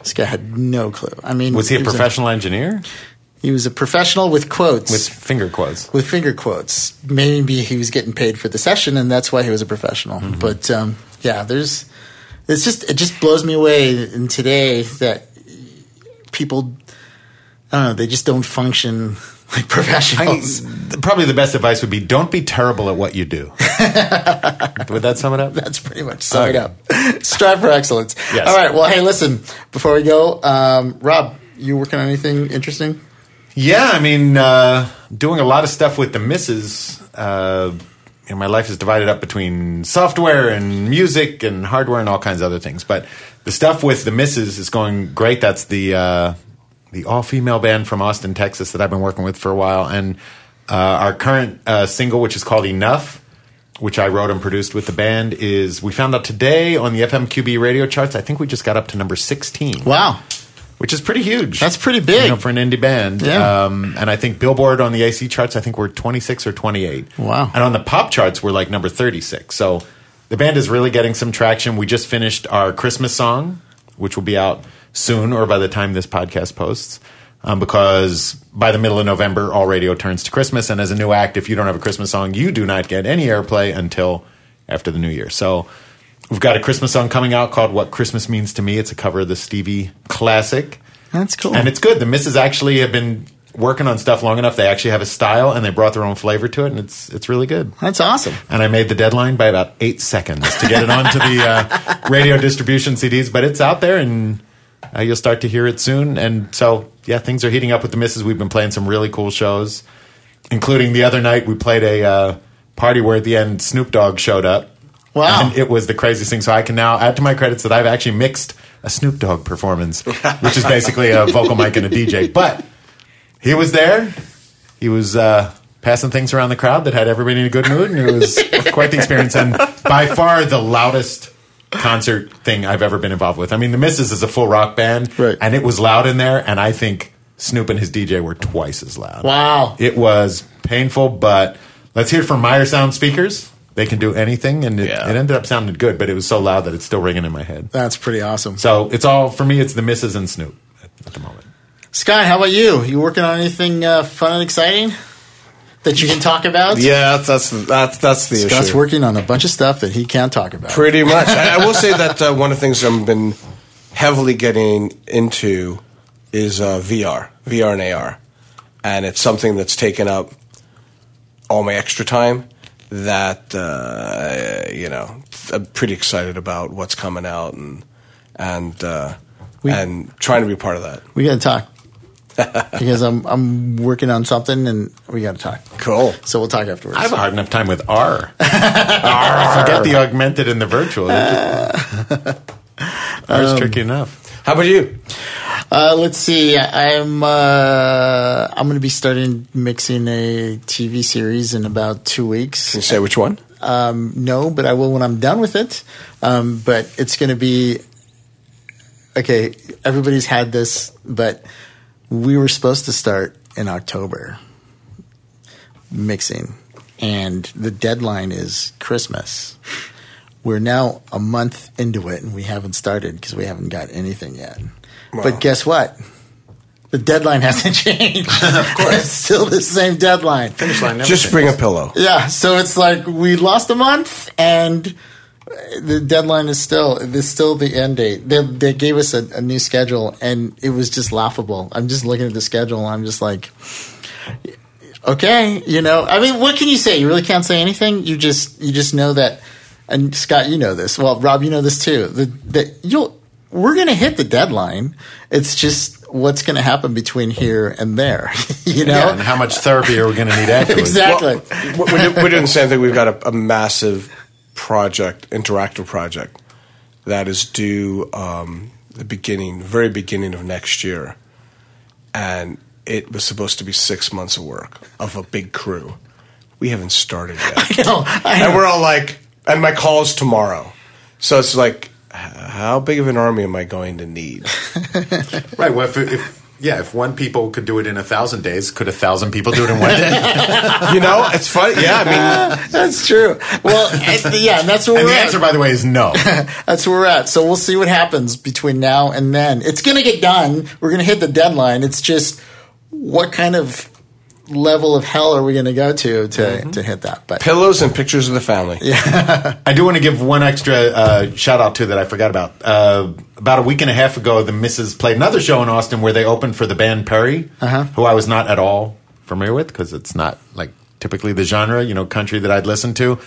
This guy had no clue. I mean, Was he a was professional engineer he was a professional with quotes with finger quotes? with finger quotes. Maybe he was getting paid for the session, and that's why he was a professional. But um, yeah, there's it's just it just blows me away in today that people I don't know they just don't function like I, professionals. probably the best advice would be don't be terrible at what you do. would that sum it up? that's pretty much sum it up. Strive for excellence. Yes. All right. Well, hey, listen. Before we go, um, Rob, you working on anything interesting? Yeah, I mean, uh, doing a lot of stuff with the misses. Uh, you know, my life is divided up between software and music and hardware and all kinds of other things. But the stuff with the misses is going great. That's the uh, the all female band from Austin, Texas, that I've been working with for a while. And uh, our current uh, single, which is called Enough, which I wrote and produced with the band, is we found out today on the FMQB radio charts. I think we just got up to number sixteen Wow, which is pretty huge. That's pretty big. you know, for an indie band. Yeah. Um, and I think Billboard on the AC charts, I think we're 26 or 28. Wow. And on the pop charts, we're like number 36. So the band is really getting some traction. We just finished our Christmas song, which will be out soon or by the time this podcast posts. Um, because by the middle of November, all radio turns to Christmas. And as a new act, if you don't have a Christmas song, you do not get any airplay until after the new year. So we've got a Christmas song coming out called What Christmas Means to Me. It's a cover of the Stevie classic. that's cool. And it's good. The misses actually have been working on stuff long enough. They actually have a style and they brought their own flavor to it, and it's it's really good. that's awesome. And I made the deadline by about eight seconds to get it onto the uh, radio distribution CDs, but it's out there and uh, you'll start to hear it soon. And so, yeah, things are heating up with the misses. We've been playing some really cool shows, including the other night we played a uh, party where at the end Snoop Dogg showed up. Wow. And it was the craziest thing. So I can now add to my credits that I've actually mixed a Snoop Dogg performance, which is basically a vocal mic and a DJ. But he was there. He was uh, passing things around the crowd that had everybody in a good mood, and it was quite the experience. And by far the loudest concert thing I've ever been involved with. I mean, the Misses is a full rock band, Right. and it was loud in there. And I think Snoop and his DJ were twice as loud. Wow. It was painful, but let's hear it from Meyer Sound speakers. They can do anything, and it, Yeah. it ended up sounding good, but it was so loud that it's still ringing in my head. That's pretty awesome. So it's all for me. It's the Misses and Snoop at, at the moment. Scott, how about you? You working on anything uh, fun and exciting that you can talk about? Yeah, that's that's that's the issue. Scott's issue. working on a bunch of stuff that he can't talk about. Pretty much. I, I will say that uh, one of the things I've been heavily getting into is uh, VR, VR and AR, and it's something that's taken up all my extra time. That uh, you know, I'm pretty excited about what's coming out and and uh, and trying to be part of that. we got to talk because I'm I'm working on something and we got to talk. Cool. So we'll talk afterwards. I have a hard enough time with R. Forget the augmented and the virtual. R is Um, tricky enough. How about you? Uh, let's see. I'm uh, I'm going to be starting mixing a TV series in about two weeks. Can you say which one? Um, no, but I will when I'm done with it. Um, but it's going to be okay. Everybody's had this, but we were supposed to start in October mixing, and the deadline is Christmas. We're now a month into it, and we haven't started because we haven't got anything yet. But guess what? The deadline hasn't changed. of course, it's still the same deadline. Finish line never Just bring a pillow. Yeah, so it's like we lost a month, and the deadline is still is still the end date. They, they gave us a, a new schedule, and it was just laughable. I'm just looking at the schedule, and I'm just like, okay, you know. I mean, what can you say? You really can't say anything. You just you just know that. And Scott, you know this. Well, Rob, you know this too. The, that you'll we're going to hit the deadline. It's just what's going to happen between here and there. you know. Yeah, and how much therapy are we going to need afterwards? Exactly. we're, we're doing the same thing. We've got a, a massive project, interactive project, that is due um, the beginning, very beginning of next year, and it was supposed to be six months of work of a big crew. We haven't started yet, know, I and we're all like, and my call is tomorrow, so it's like, h- how big of an army am I going to need? Right. Well, if, if yeah, if one people could do it in a thousand days, could a thousand people do it in one day? you know, it's funny. Yeah, I mean, That's true. Well, and- yeah, and that's where and we're the at. answer, by the way, is no. That's where we're at. So we'll see what happens between now and then. It's going to get done. We're going to hit the deadline. It's just what kind of level of hell are we going to go to to, to hit that? But pillows and pictures of the family. Yeah, I do want to give one extra uh, shout out to that I forgot about. Uh, about a week and a half ago, the Misses played another show in Austin where they opened for the band Perry, who I was not at all familiar with because it's not like typically the genre, you know, country that I'd listen to.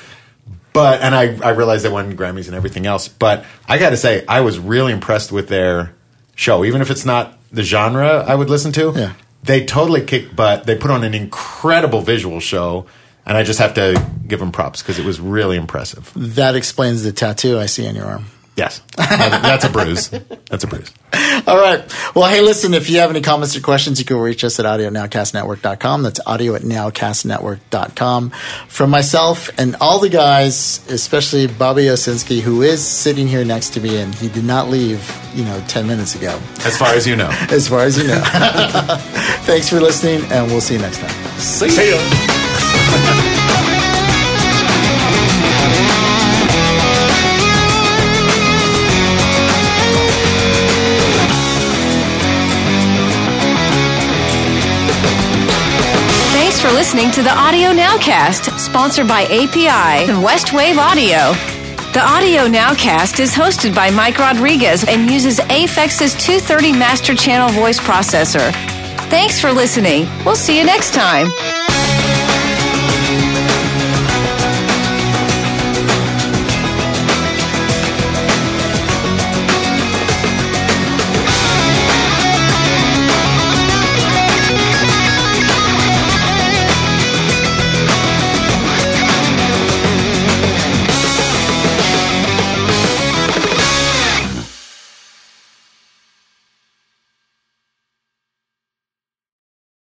But and I, I realized they won Grammys and everything else. But I got to say, I was really impressed with their show, even if it's not the genre I would listen to. Yeah. They totally kicked butt. They put on an incredible visual show. And I just have to give them props because it was really impressive. that explains the tattoo I see on your arm. Yes, that's a bruise. That's a bruise. All right. Well, hey, listen, if you have any comments or questions, you can reach us at audionowcastnetwork.com. That's audio at nowcastnetwork.com. From myself and all the guys, especially Bobby Owsinski, who is sitting here next to me, and he did not leave, you know, 10 minutes ago, As far as you know. as far as you know. Thanks for listening, and we'll see you next time. See ya. Listening to the Audio Nowcast, sponsored by API and Westwave Audio. The Audio Nowcast is hosted by Mike Rodriguez and uses Aphex's 230 Master Channel voice processor. Thanks for listening. We'll see you next time.